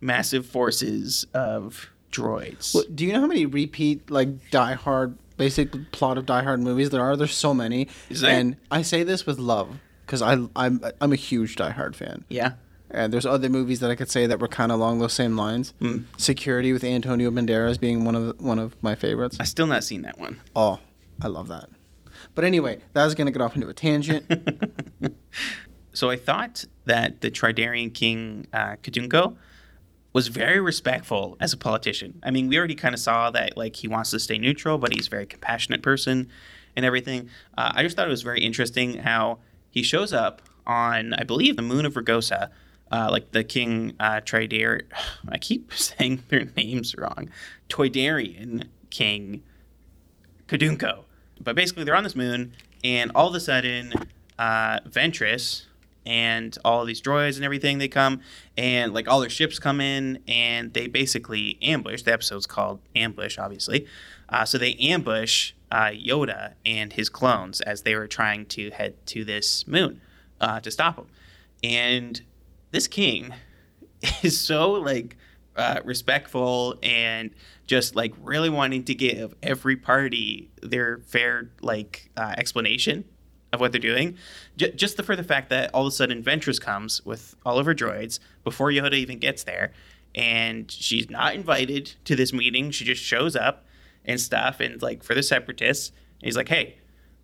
massive forces of droids. Well, do you know how many repeat like Die Hard basic plot of Die Hard movies there are? There's so many, there? and I say this with love because I I'm I'm a huge Die Hard fan. Yeah. And there's other movies that I could say that were kind of along those same lines. Hmm. Security with Antonio Banderas being one of the, one of my favorites. I still not seen that one. Oh, I love that. But anyway, that was gonna get off into a tangent. *laughs* So I thought that the Toydarian king uh, was very respectful as a politician. I mean, we already kind of saw that like he wants to stay neutral, but he's a very compassionate person and everything. Uh, I just thought it was very interesting how he shows up on, I believe, the moon of Rugosa, uh, like the King uh. *sighs* I keep *laughs* saying their names wrong. Toydarian King Katuunko. But basically, they're on this moon, and all of a sudden, uh, Ventress and all these droids and everything they come, and like all their ships come in, and they basically ambush. The episode's called Ambush, obviously. Uh, so they ambush uh, Yoda and his clones as they were trying to head to this moon uh, to stop them And this king *laughs* is so like uh, respectful and just like really wanting to give every party their fair like uh, explanation of what they're doing. J- just the, for the fact that all of a sudden Ventress comes with all of her droids before Yoda even gets there, and she's not invited to this meeting. She just shows up and stuff, and like for the Separatists, he's like, "Hey,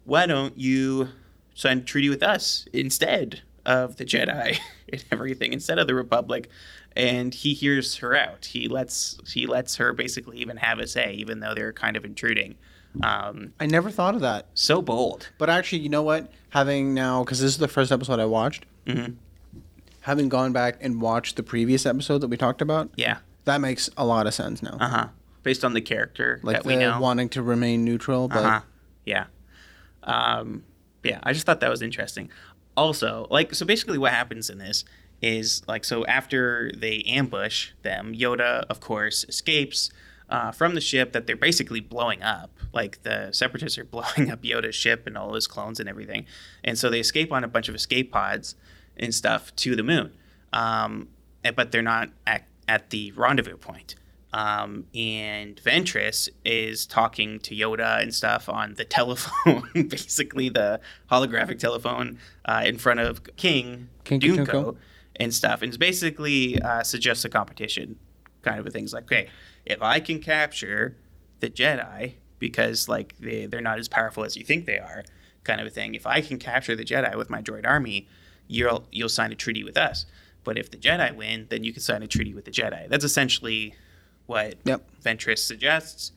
why don't you sign a treaty with us instead of the Jedi *laughs* and everything, instead of the Republic?" And he hears her out. He lets he lets her basically even have a say, even though they're kind of intruding. Um, I never thought of that. so bold. But actually, you know what? Having now, because this is the first episode I watched, Mhm. having gone back and watched the previous episode that we talked about, Yeah. that makes a lot of sense now. Uh huh. Based on the character like that we the know. wanting to remain neutral, but Uh huh. Yeah. Um, yeah. I just thought that was interesting. Also, like, so basically, what happens in this is like, so after they ambush them, Yoda, of course, escapes. Uh, from the ship that they're basically blowing up. Like the separatists are *laughs* blowing up Yoda's ship and all his clones and everything. And so they escape on a bunch of escape pods and stuff to the moon. Um, but they're not at, at the rendezvous point. Um, and Ventress is talking to Yoda and stuff on the *laughs* telephone, basically the holographic telephone uh, in front of King, King and stuff. And it's basically uh, suggests a competition kind of a thing. It's like, okay, if I can capture the Jedi, because like they, they're not as powerful as you think they are, kind of a thing. If I can capture the Jedi with my droid army, you'll you'll sign a treaty with us. But if the Jedi win, then you can sign a treaty with the Jedi. That's essentially what Yep. Ventress suggests.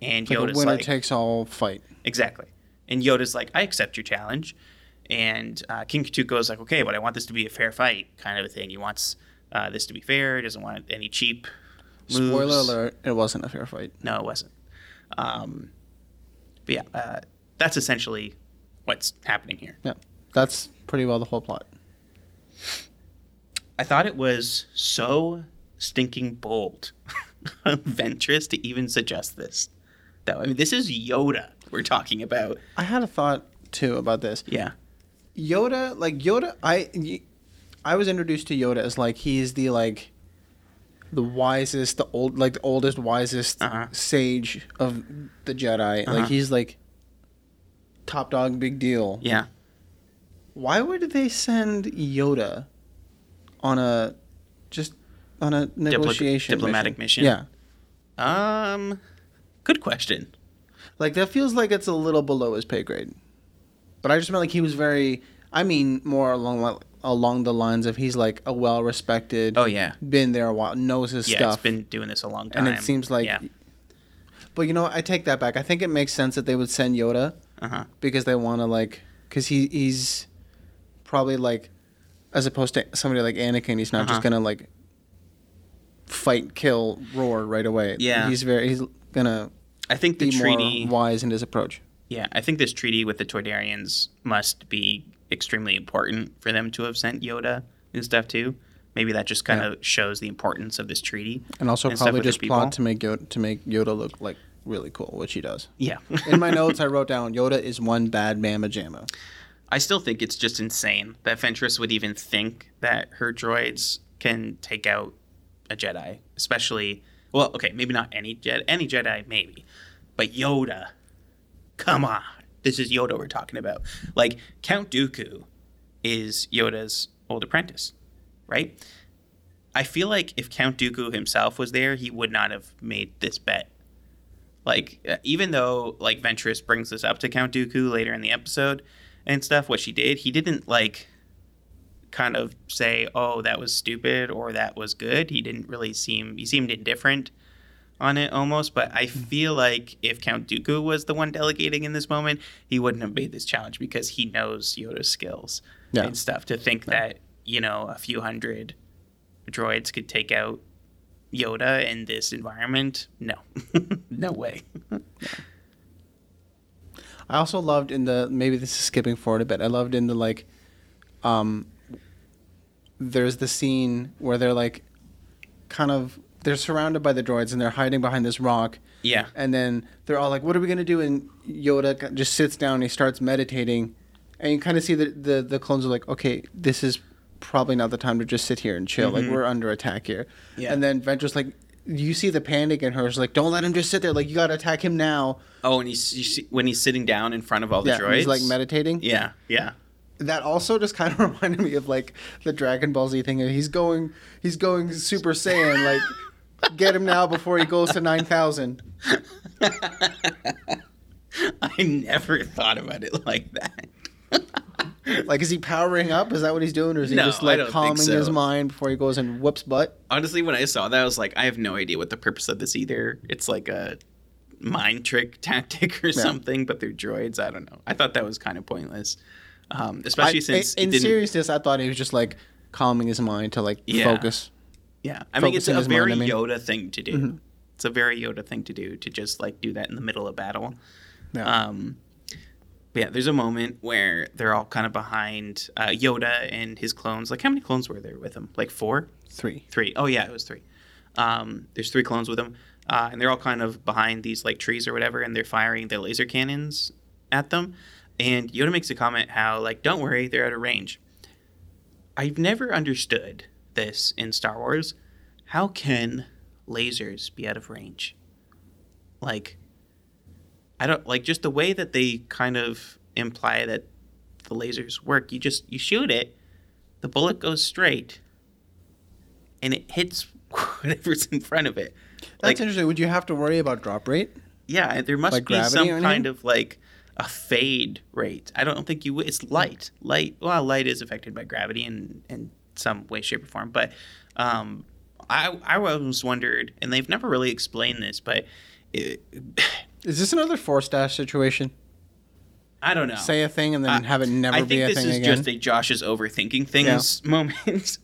And like Yoda's winner like, takes all fight. Exactly. And Yoda's like, I accept your challenge. And uh, King is like, okay, but I want this to be a fair fight, kind of a thing. He wants uh, this to be fair. He doesn't want any cheap moves. Spoiler alert: it wasn't a fair fight. No, it wasn't. Um, but yeah, uh, that's essentially what's happening here. Yeah, that's pretty well the whole plot. I thought it was so stinking bold *laughs* of Ventress to even suggest this. Though I mean, this is Yoda we're talking about. I had a thought too about this. Yeah. Yoda, like Yoda, I y- I was introduced to Yoda as like he's the like the wisest, the old like the oldest, wisest Uh-huh. sage of the Jedi. Uh-huh. Like he's like top dog, big deal. Yeah. Why would they send Yoda on a just on a negotiation diplomatic mission? Yeah, Um, good question. like that feels like it's a little below his pay grade. But I just meant like he was very. I mean, more along along the lines of he's like a well respected. Oh yeah, been there a while, knows his yeah. stuff. It's been doing this a long time, and it seems like. yeah. But you know, I take that back. I think it makes sense that they would send Yoda Uh huh. because they want to like, because he he's probably like, as opposed to somebody like Anakin, he's not Uh-huh. just gonna like fight, kill, roar right away. Yeah. he's very he's gonna I think the treaty. wise in his approach. Yeah, I think this treaty with the Toydarians must be extremely important for them to have sent Yoda and stuff too. Maybe that just kind of shows the importance of this treaty. And also and probably just plot to make Yoda to make Yoda look like really cool, which he does. Yeah. *laughs* In my notes, I wrote down Yoda is one bad mamma jamma. I still think it's just insane that Ventress would even think that her droids can take out a Jedi, especially. Well, okay, maybe not any Jedi, any Jedi, maybe, but Yoda. Come on, this is Yoda we're talking about. Like Count Dooku is Yoda's old apprentice, right? I feel like if Count Dooku himself was there, he would not have made this bet. Like, uh, even though like Ventress brings this up to Count Dooku later in the episode and stuff, what she did, he didn't like kind of say, "Oh, that was stupid" or "That was good." He didn't really seem he seemed indifferent on it almost. But I feel like if Count Dooku was the one delegating in this moment, he wouldn't have made this challenge because he knows Yoda's skills Yeah. and stuff. To think that you know a few hundred droids could take out Yoda in this environment, no, *laughs* no way. I also loved in the maybe this is skipping forward a bit. I loved in the like, um, there's the scene where they're like, kind of they're surrounded by the droids and they're hiding behind this rock, yeah, and then they're all like, "What are we gonna do?" And Yoda just sits down and he starts meditating, and you kind of see that the the clones are like, "Okay, this is probably not the time to just sit here and chill. Like mm-hmm. we're under attack here." Yeah. And then Ventress like. You see the panic in her. She's like, "Don't let him just sit there. Like you gotta attack him now." Oh, and he's you see, when he's sitting down in front of all the yeah, droids. he's like meditating. Yeah, yeah. that also just kind of *laughs* reminded me of like the Dragon Ball Z thing. He's going, he's going Super Saiyan. Like, get him now before he goes to nine thousand. *laughs* I never thought about it like that. *laughs* Like, is he powering up? Is that what he's doing, or is he No, just like calming his mind before he goes and whoops butt? Honestly, when I saw that, I was like, I have no idea what the purpose of this either. It's like a mind trick *laughs* tactic or something, but they're droids. I don't know. I thought that was kind of pointless, um, especially I- since in, didn't. seriousness, I thought he was just like calming his mind to like Yeah. focus. Yeah, I mean, it's a very I mean. Mm-hmm. Yoda thing to do. It's a very Yoda thing to do to just like do that in the middle of battle. Yeah. Um, but yeah, there's a moment where they're all kind of behind uh, Yoda and his clones. Like, how many clones were there with him? Like four, Three. three. Oh yeah, it was three. Um, there's three clones with him, uh, and they're all kind of behind these like trees or whatever, and they're firing their laser cannons at them. And Yoda makes a comment how like, "Don't worry, they're out of range." I've never understood this in Star Wars. How can lasers be out of range? Like, I don't like just the way that they kind of imply that the lasers work. You just you shoot it, the bullet goes straight, and it hits *laughs* whatever's in front of it. That's Like, interesting. Would you have to worry about drop rate? yeah, there must Like be some kind of like a fade rate. I don't think you would. It's light. Light. Well, light is affected by gravity and in some way, shape, or form. But um, I I always wondered, and they've never really explained this, but it, *sighs* Is this another force dash situation? I don't know. Say a thing and then I- have it never I be think a this thing is again. just a Josh's overthinking things *laughs* moment.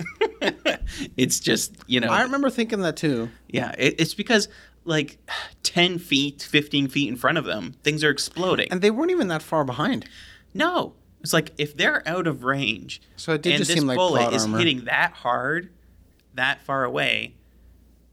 it's just you know. I remember thinking that too. yeah, it, it's because like *sighs* ten feet, fifteen feet in front of them, things are exploding. And they weren't even that far behind. No, it's like if they're out of range, So it did and just this seem like bullet is armor. hitting that hard, that far away.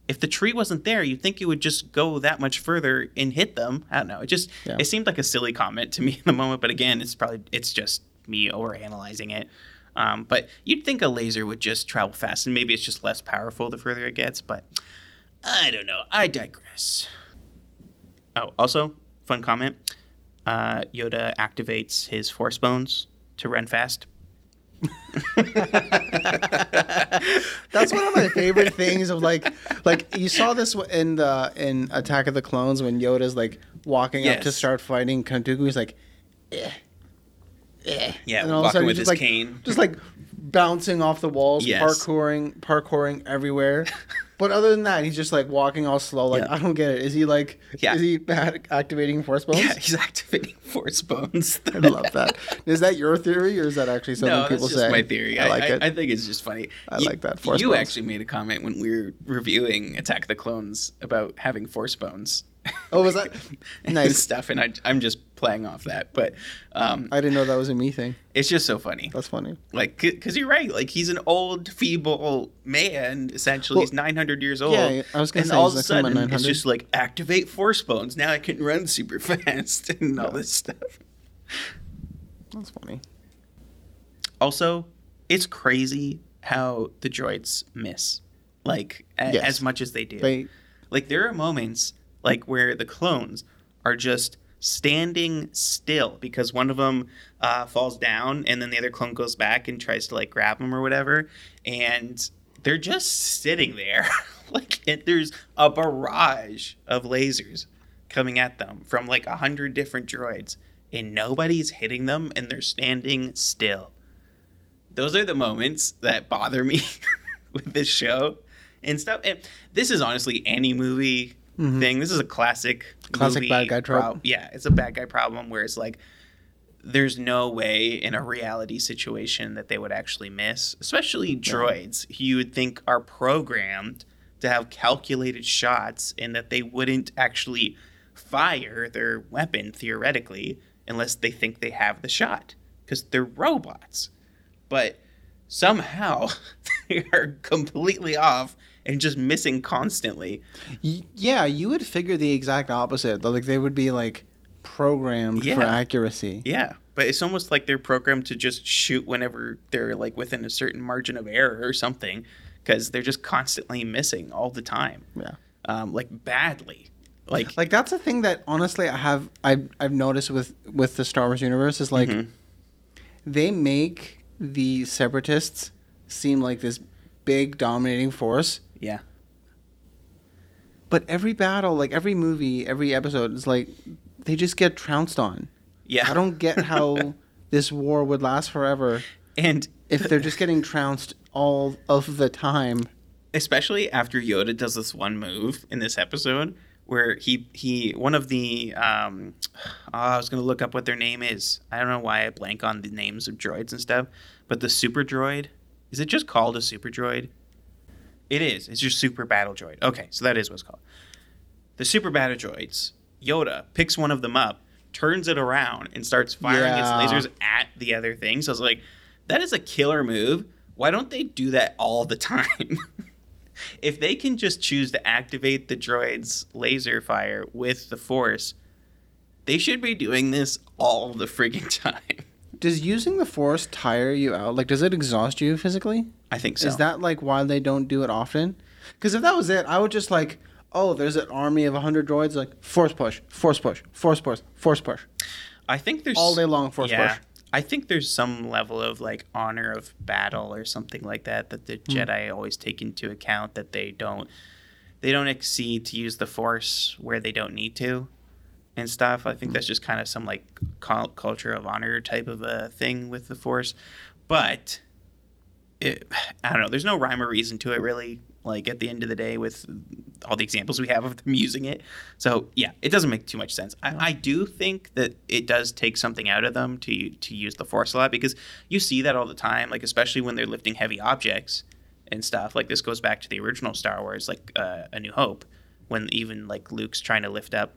If the tree wasn't there, you'd think it would just go that much further and hit them. I don't know. It just Yeah. it seemed like a silly comment to me *laughs* in the moment, but again, it's probably it's just me overanalyzing it. Um, but you'd think a laser would just travel fast, and maybe it's just less powerful the further it gets. But I don't know. I digress. Oh, also, fun comment. Uh, Yoda activates his force bones to run fast. *laughs* That's one of my favorite things of like like you saw this in the in Attack of the Clones when Yoda's like walking up to start fighting Count Dooku. He's like, eh, eh. Yeah, And all of a sudden with he's his like, cane. just like bouncing off the walls, Yes. parkouring, parkouring everywhere. *laughs* but other than that, he's just like walking all slow. Like Yeah. I don't get it. Is he like? Yeah. Is he bad activating force bones? Yeah, he's activating *laughs* force bones. I love that. Is that your theory or is that actually something no, people just say? my theory. I like I, it. I think it's just funny. I You- like that, force you bones. actually made a comment when we were reviewing Attack of the Clones about having force bones. Oh, was that *laughs* nice? stuff, and I, I'm just playing off that, but um, I didn't know that was a me thing. it's just so funny. That's funny. Like, because you're right. Like, he's an old, feeble man. Essentially, Well, he's 900 years old. yeah, I was gonna and say all of a sudden, it's just like activate force bones. Now I can run super *laughs* fast and all this stuff. That's funny. Also, it's crazy how the droids miss, like a- Yes. as much as they do. They Like there are moments like where the clones are just standing still because one of them uh, falls down and then the other clone goes back and tries to like grab him or whatever, and they're just sitting there. *laughs* like it, there's a barrage of lasers coming at them from like a hundred different droids, and nobody's hitting them, and they're standing still. those are the moments that bother me *laughs* with this show and stuff. And this is honestly any movie thing. This is a classic Mm-hmm. Classic bad guy trope. prob- yeah, it's a bad guy problem where it's like there's no way in a reality situation that they would actually miss, especially droids who you would think are programmed to have calculated shots and that they wouldn't actually fire their weapon theoretically unless they think they have the shot because they're robots. But somehow *laughs* they are completely off and just missing constantly. Yeah, you would figure the exact opposite. Like they would be like programmed for accuracy. Yeah, but it's almost like they're programmed to just shoot whenever they're like within a certain margin of error or something, because they're just constantly missing all the time, Yeah. um, like badly. Like, Like that's a thing that honestly I have I've I've noticed with with the Star Wars universe is like Mhm. they make the separatists seem like this big dominating force, yeah, but every battle, like every movie, every episode is like they just get trounced on. yeah. I don't get how *laughs* this war would last forever and if they're just getting trounced all of the time. especially after Yoda does this one move in this episode where he he one of the um oh, I was gonna look up what their name is. I don't know why I blank on the names of droids and stuff, but the super droid is it just called a super droid? It is. It's just super battle droid. Okay, so that is what's called. The super battle droids. Yoda picks one of them up, turns it around, and starts firing Yeah. its lasers at the other thing. So I was like, that is a killer move. Why don't they do that all the *laughs* time? if they can just choose to activate the droid's laser fire with the force, they should be doing this all the frigging *laughs* time. Does using the force tire you out? Like, does it exhaust you physically? I think so. Is that like why they don't do it often? Because if that was it, I would just like, oh, there's an army of 100 droids, like, force push, force push, force push, force push. I think there's all day long force yeah, push. I think there's some level of like honor of battle or something like that that the Hmm. Jedi always take into account that they don't they don't exceed to use the Force where they don't need to and stuff. I think that's just kind of some like culture of honor type of a thing with the Force, but it, *sighs* I don't know. There's no rhyme or reason to it really. Like at the end of the day, with all the examples we have of them *laughs* using it, so yeah, it doesn't make too much sense. I, I do think that it does take something out of them to to use the Force a lot because you see that all the time, like especially when they're lifting heavy objects and stuff. Like this goes back to the original Star Wars, like uh, A New Hope, when even like Luke's trying to lift up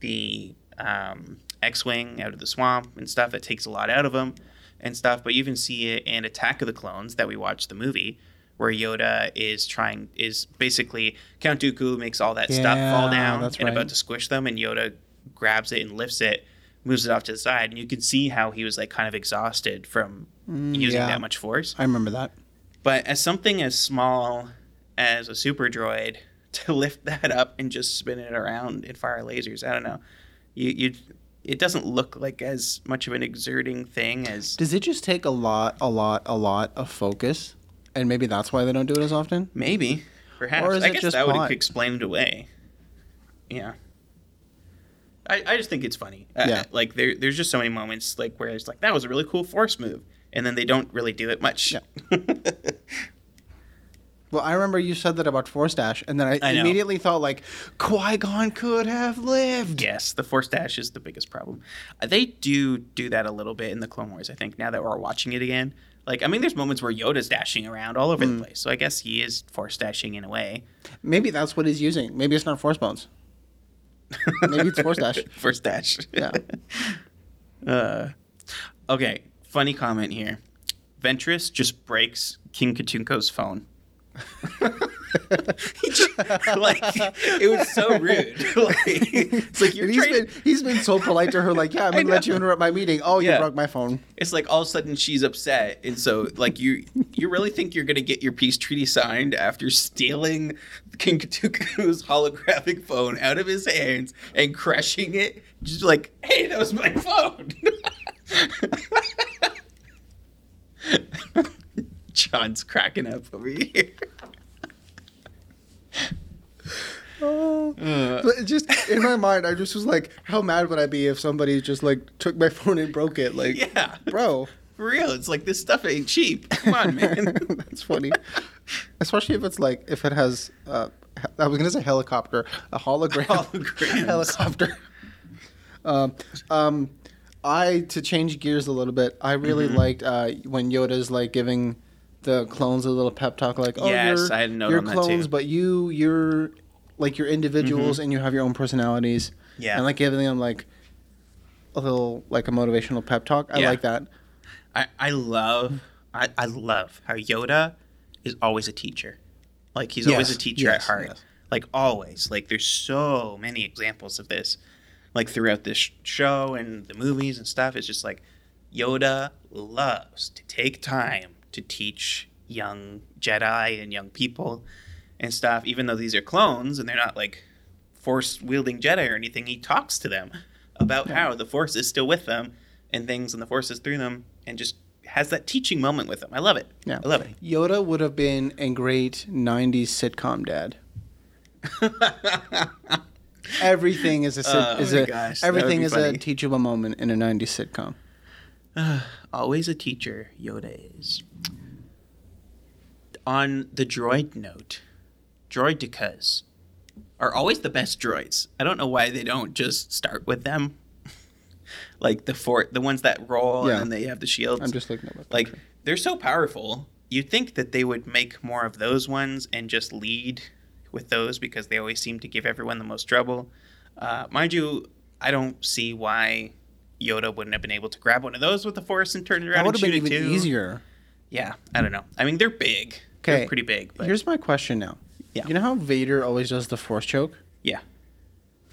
the um, X-wing out of the swamp and stuff. It takes a lot out of him and stuff. But you even see it in Attack of the Clones that we watched the movie, where Yoda is trying is basically Count Dooku makes all that stuff fall down and right. about to squish them, and Yoda grabs it and lifts it, moves it off to the side, and you can see how he was like kind of exhausted from using yeah. that much force. I remember that. But as something as small as a super droid to lift that up and just spin it around and fire lasers, I don't know. You you it doesn't look like as much of an exerting thing as Does it just take a lot, a lot, a lot of focus? And maybe that's why they don't do it as often? maybe perhaps. Or is I it guess just that would explain it away. Yeah. I, I just think it's funny. Uh, Yeah. like there, there's just so many moments like where it's like that was a really cool force move, and then they don't really do it much. *laughs* Well, I remember you said that about Force Dash, and then I, I immediately thought, like, Qui Gon could have lived. Yes, the force dash is the biggest problem. Uh, They do do that a little bit in the Clone Wars, I think, now that we're watching it again. Like, I mean, there's moments where Yoda's dashing around all over Mm. the place, so I guess he is force dashing in a way. Maybe that's what he's using. Maybe it's not Force Bones. Maybe it's Force Dash. *laughs* force dash. Yeah. *laughs* uh, okay, funny comment here. Ventress just breaks King Katuunko's phone. *laughs* Like it was so rude. *laughs* like, it's like you're And he's trying. been he's been so polite to her, like, yeah, I'm *laughs* I gonna let you interrupt my meeting. Oh, you broke my phone. it's like all of a sudden she's upset and so like you you really think you're gonna get your peace treaty signed after stealing king Katuunko's holographic phone out of his hands and crushing it just like hey that was my phone john's cracking up over here *laughs* Oh. But just in my mind, I just was like, how mad would I be if somebody just like took my *laughs* phone and broke it? Like, yeah bro, For real, it's like this stuff ain't cheap. Come on, man. *laughs* That's funny, especially if it's like if it has. Uh, I was gonna say helicopter, a hologram Holograms. helicopter. Um, um, I to change gears a little bit. I really Mm-hmm. liked uh, when Yoda's like giving the clones a little pep talk, like, "Oh, Yes, you're, I had a note you're on that clones, too. Mm-hmm. but you, you're like you're individuals and you have your own personalities." Yeah. and like giving them like a little like a motivational pep talk. I Yeah. like that. I, I love I, I love how Yoda is always a teacher. Like he's always a teacher yes, at heart. yes. Like always. Like there's so many examples of this. Like throughout this show and the movies and stuff. It's just like Yoda loves to take time to teach young Jedi and young people and stuff. Even though these are clones and they're not like force wielding Jedi or anything, he talks to them about how the Force is still with them and things and the Force is through them and just has that teaching moment with them. I love it. Yeah. I love it. Yoda would have been a great '90s sitcom dad. *laughs* Everything is a sit- Oh is my a gosh, everything is funny. a teachable moment in a '90s sitcom. *sighs* Always a teacher, Yoda is. On the droid note, droidekas are always the best droids. I don't know why they don't just start with them. *laughs* like the fort, the ones that roll Yeah. and they have the shields. I'm just looking at like they're so powerful. You'd think that they would make more of those ones and just lead with those because they always seem to give everyone the most trouble. Uh, mind you, I don't see why Yoda wouldn't have been able to grab one of those with the Force and turn it that around would and have shoot been even too. easier. Yeah, I don't know. I mean, they're big. Okay, they're pretty big. But Here's my question now. Yeah. You know how Vader always does the force choke? yeah.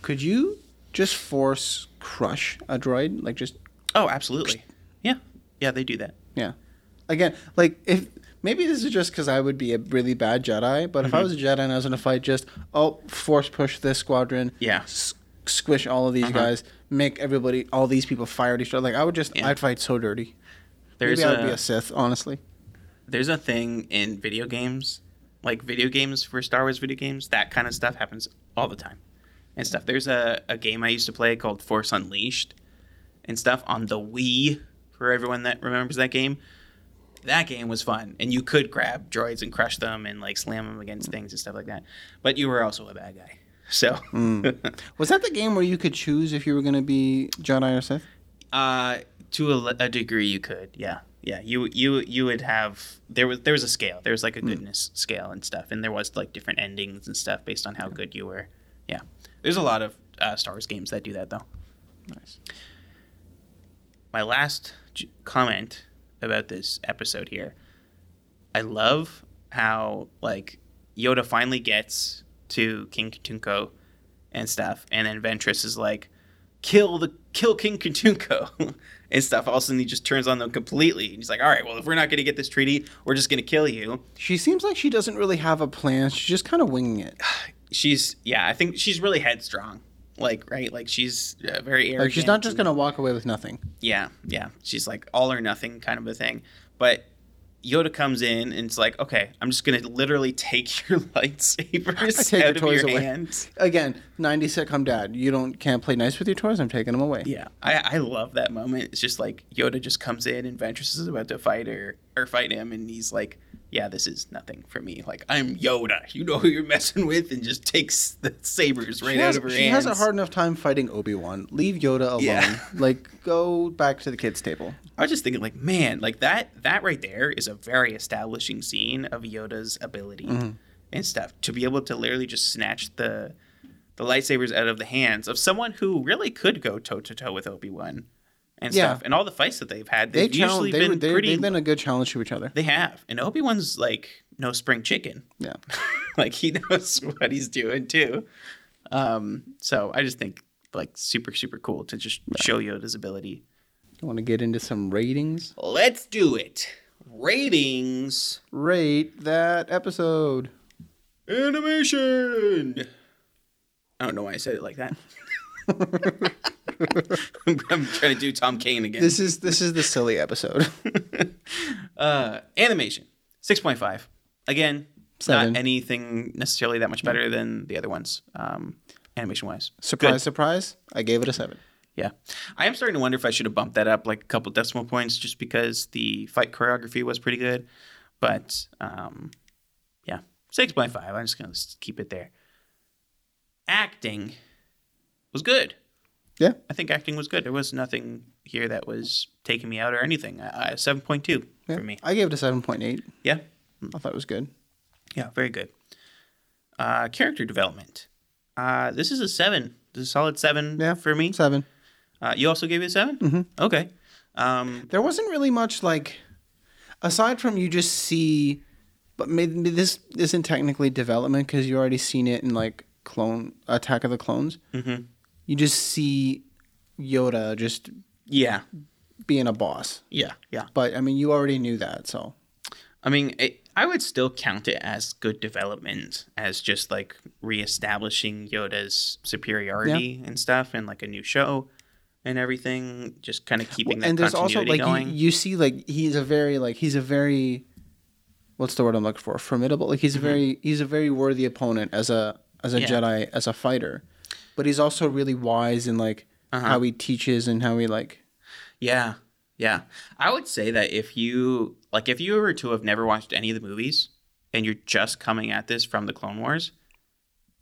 Could you just force crush a droid? Like just Oh, absolutely. Yeah, yeah, they do that. yeah. Again, like if maybe this is just because I would be a really bad Jedi, but if Mm-hmm. I was a Jedi and I was in a fight, just oh force push this squadron, Yeah. s- squish all of these guys, make everybody, all these people fire at each other. Like I would just, Yeah. I'd fight so dirty. There's maybe I would a, be a Sith, honestly. there's a thing in video games, like video games for Star Wars video games, that kind of stuff happens all the time and stuff. There's a, a game I used to play called Force Unleashed and stuff on the Wii for everyone that remembers that game. That game was fun, and you could grab droids and crush them and like slam them against things and stuff like that. But you were also a bad guy, *laughs* so Was that the game where you could choose if you were going to be Jedi or Sith? Uh, to a, a degree, you could. Yeah, yeah. You you you would have there was there was a scale. There was like a goodness scale and stuff, and there was like different endings and stuff based on how good you were. Yeah, there's a lot of uh, Star Wars games that do that though. Nice. My last j- comment about this episode here, I love how like Yoda finally gets to King Katuunko and stuff, and then Ventress is like, "Kill the kill King Katuunko." *laughs* And stuff. All of a sudden, he just turns on them completely. And he's like, "All right, well, if we're not going to get this treaty, we're just going to kill you." She seems like she doesn't really have a plan. She's just kind of winging it. *sighs* She's, yeah, I think she's really headstrong. Like, right, like she's uh, very arrogant. Like she's not just going to walk away with nothing. Yeah, yeah. She's like all or nothing kind of a thing. But Yoda comes in and it's like, okay, I'm just gonna literally take *laughs* your lightsabers I take your out of toys your away. hands. Again, 90 sitcom dad. You don't can't play nice with your toys. I'm taking them away. Yeah, I, I love that moment. It's just like Yoda just comes in and Ventress is about to fight her or fight him, and he's like, "Yeah, this is nothing for me. Like I'm Yoda. You know who you're messing with," and just takes the sabers right has, out of her she hands. has a hard enough time fighting Obi Wan. Leave Yoda alone. Yeah. *laughs* like go back to the kids' table. I was just thinking, like, man, like that that right there is a very establishing scene of Yoda's ability Mm-hmm. and stuff to be able to literally just snatch the the lightsabers out of the hands of someone who really could go toe to toe with Obi Wan and Yeah. stuff. And all the fights that they've had, They they've usually. They, been they, pretty. They've been a good challenge to each other. they have, and Obi Wan's like no spring chicken. Yeah. *laughs* like he *laughs* knows what he's doing too. Um, so I just think like super super cool to just show Yoda's ability. You want to get into some ratings? Let's do it. Ratings. Rate that episode. Animation. I don't know why I said it like that. *laughs* *laughs* I'm trying to do Tom Kane again. This is this is the silly episode. *laughs* uh, animation, six point five. Again, Seven. not anything necessarily that much better than the other ones, um, animation wise. surprise, surprise. I gave it a seven. Yeah. I am starting to wonder if I should have bumped that up like a couple decimal points just because the fight choreography was pretty good. But um, yeah, 6.5. I'm just going to keep it there. Acting was good. Yeah. I think acting was good. There was nothing here that was taking me out or anything. Uh, 7.2 yeah. for me. I gave it a seven point eight. Yeah. I thought it was good. Yeah, very good. Uh, character development. Uh, this is a seven. This is a solid seven Yeah. for me. Seven. Uh, you also gave it a 7 Mm-hmm. Okay. Um, There wasn't really much like, aside from you just see, but maybe this isn't technically development because you already seen it in like Clone Attack of the Clones. mhm. You just see Yoda just Yeah. being a boss. Yeah. Yeah. But I mean, you already knew that, so I mean, it, I would still count it as good development, as just like reestablishing Yoda's superiority and stuff, and like a new show and everything. Just kind of keeping that and there's also like going. you, you see like he's a very like he's a very what's the word I'm looking for formidable like he's Mm-hmm. a very he's a very worthy opponent as a as a Yeah. Jedi as a fighter, but he's also really wise in like Uh-huh. how he teaches and how he like Yeah. Yeah. I would say that if you like if you were to have never watched any of the movies and you're just coming at this from the Clone Wars,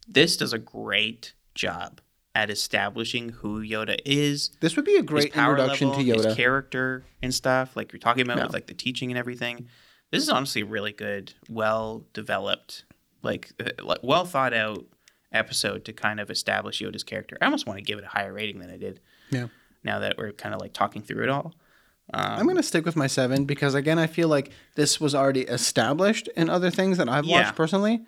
this does a great job at establishing who Yoda is, this would be a great introduction level, to Yoda. his character and stuff, like you're talking about Yeah. with like the teaching and everything. This is honestly really good, well developed, like uh, like, well thought out episode to kind of establish Yoda's character. I almost want to give it a higher rating than I did. Yeah. Now that we're kind of like talking through it all. Um, I'm gonna stick with my seven because again I feel like this was already established in other things that I've Yeah. watched personally.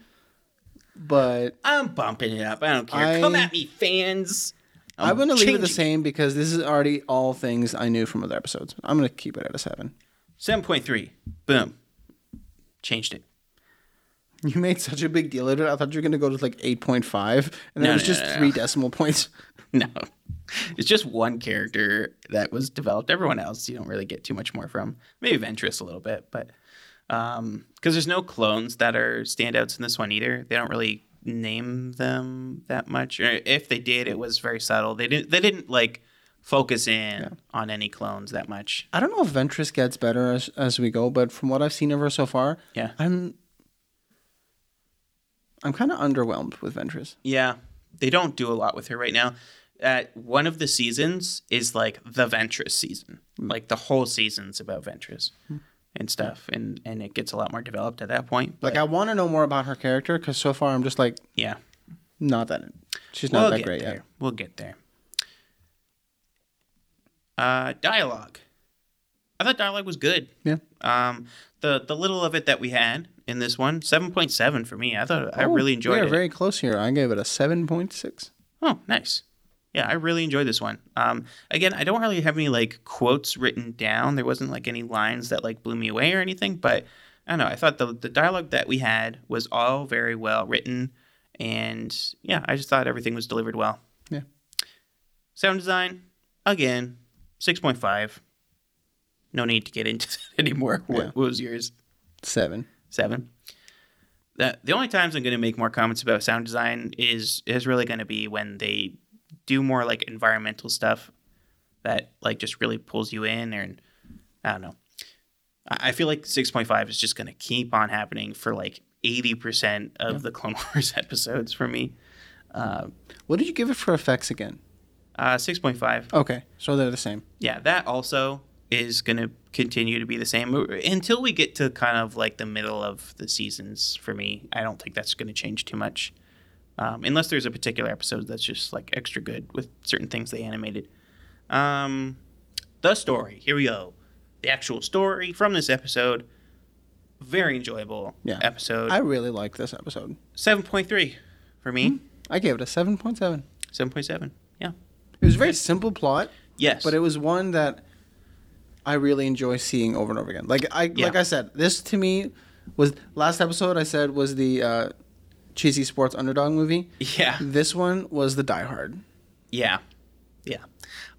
But I'm bumping it up. I don't care. Come at me, fans. I'm, gonna leave it the same because this is already all things I knew from other episodes. I'm gonna keep it at a seven. Seven point three. Boom. Changed it. *laughs* You made such a big deal of it. I thought you were gonna go to like eight point five, and then No, it was no, just no, three decimal points. *laughs* No, it's just one character that was developed. Everyone else, you don't really get too much more from. Maybe Ventress a little bit, but um, because there's no clones that are standouts in this one either. They don't really name them that much, or if they did, it was very subtle. They didn't. They didn't like focus in on any clones that much. I don't know if Ventress gets better as as we go, but from what I've seen of her so far, Yeah. I'm I'm kind of underwhelmed with Ventress. Yeah, they don't do a lot with her right now. Uh, one of the seasons is like the Ventress season. Like the whole season's about Ventress and stuff, and and it gets a lot more developed at that point. Like I want to know more about her character because so far I'm just like yeah, not that she's not we'll that great there. yet. We'll get there. Uh, dialogue. I thought dialogue was good. Yeah. Um, the the little of it that we had in this one, seven point seven for me. I thought I Oh, really enjoyed we are it. very close here. I gave it a seven point six. Oh, nice. Yeah, I really enjoyed this one. Um, again, I don't really have any like quotes written down. There wasn't like any lines that like blew me away or anything, but I don't know. I thought the the dialogue that we had was all very well written, and yeah, I just thought everything was delivered well. Yeah. Sound design, again, six point five. No need to get into *laughs* that anymore. What, Yeah. what was yours? Seven. Seven. The the only times I'm going to make more comments about sound design is is really going to be when they do more like environmental stuff that like just really pulls you in, and I don't know. I I feel like 6.5 is just going to keep on happening for like 80% of the Clone *laughs* Wars episodes for me. Uh, What did you give it for effects again? uh, 6.5. Okay, so they're the same. yeah, that also is going to continue to be the same until we get to kind of like the middle of the seasons for me. I don't think that's going to change too much. Um, unless there's a particular episode that's just like extra good with certain things they animated. Um, the story. Here we go. The actual story from this episode. Very enjoyable Yeah. episode. I really like this episode. 7.3 for me. I gave it a seven point seven. 7.7. Yeah. It was a very simple plot, Yes. but it was one that I really enjoy seeing over and over again. Like I Yeah. like I said, this to me was last episode I said was the uh, cheesy sports underdog movie. yeah. This one was the Die Hard. Yeah. Yeah.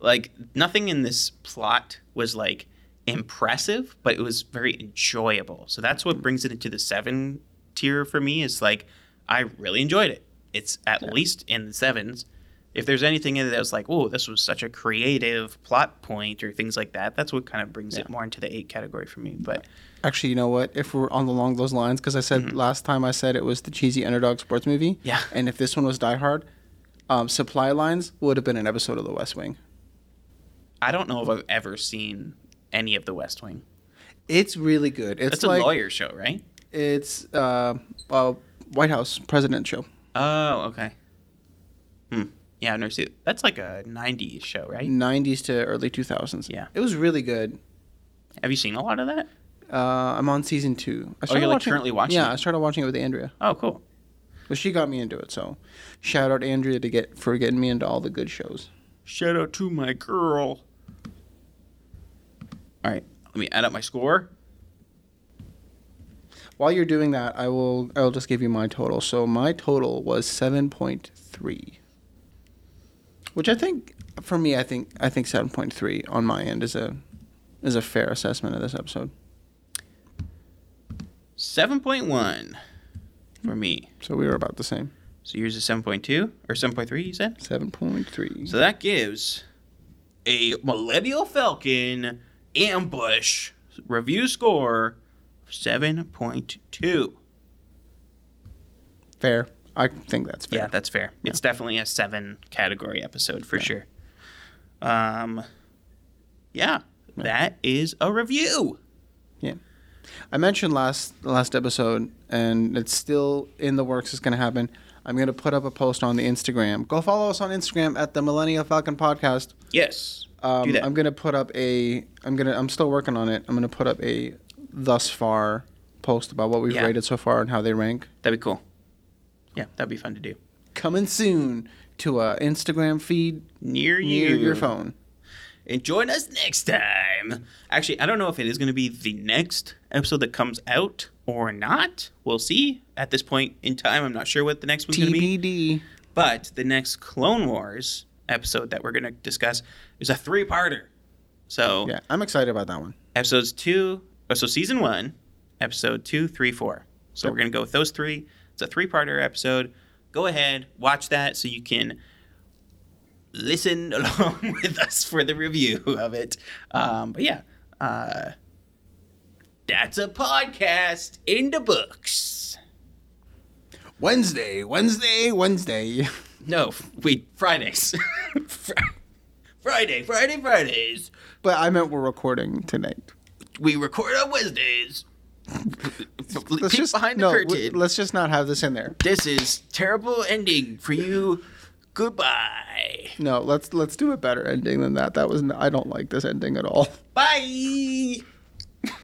Like nothing in this plot was like impressive, but it was very enjoyable. So that's what brings it into the 7 tier for me is like I really enjoyed it. It's at least in the 7s. If there's anything in it that was like, oh, this was such a creative plot point or things like that, that's what kind of brings it more into the eight category for me. But Actually, you know what? If we're on along those lines, because I said last time I said it was the cheesy underdog sports movie. Mm-hmm. Yeah. And if this one was Die Hard, um, Supply Lines would have been an episode of The West Wing. I don't know if I've ever seen any of The West Wing. It's really good. It's That's like a lawyer show, right? it's uh, a White House president show. Oh, okay. Yeah, I've never seen it. That's like a 90s show, right? 90s to early 2000s. Yeah. It was really good. Have you seen a lot of that? Uh, I'm on season two. I Oh, you're, like, currently watching it. Yeah, it? I started watching it with Andrea. Oh, cool. But she got me into it, so shout out Andrea to get for getting me into all the good shows. Shout out to my girl. All right, let me add up my score. While you're doing that, I will I'll just give you my total. So my total was 7.3. Which I think for me I think I think 7.3 on my end is a is a fair assessment of this episode. 7.1 for me. So we were about the same. So yours is 7.2 or 7.3, you said? 7.3. So that gives a Millennial Falcon ambush review score of 7.2. fair. I think that's fair. Yeah, that's fair. It's definitely a seven category episode for sure. Um, yeah, that is a review. Yeah. I mentioned last last episode, and it's still in the works. It's going to happen. I'm going to put up a post on the Instagram. Go follow us on Instagram at the Millennial Falcon Podcast. Yes, Um, do that. I'm going to put up a. I'm gonna. I'm still working on it. I'm going to put up a thus far post about what we've Yeah. rated so far and how they rank. That'd be cool. Yeah, that'd be fun to do. Coming soon to a Instagram feed Near you. near your phone. And join us next time. Actually, I don't know if it is going to be the next episode that comes out or not. We'll see. At this point in time, I'm not sure what the next one's going to be. TBD. But the next Clone Wars episode that we're going to discuss is a three-parter. So Yeah, I'm excited about that one. episodes two, oh, so season one, episode two, three, four. So Yep. we're gonna go with those three. It's a three-parter episode. Go ahead, watch that so you can listen *laughs* along with us for the review of it. Um, but yeah, uh, that's a podcast in the books. Wednesday, Wednesday, Wednesday. *laughs* No, wait, Fridays. Fri- *laughs* Friday, Friday, Fridays. But I meant we're recording tonight. We record on Wednesdays. Let's just behind the no. curtain. Let's just not have this in there. This is terrible ending for you. Goodbye. No, let's let's do a better ending than that. That was I don't like this ending at all. Bye.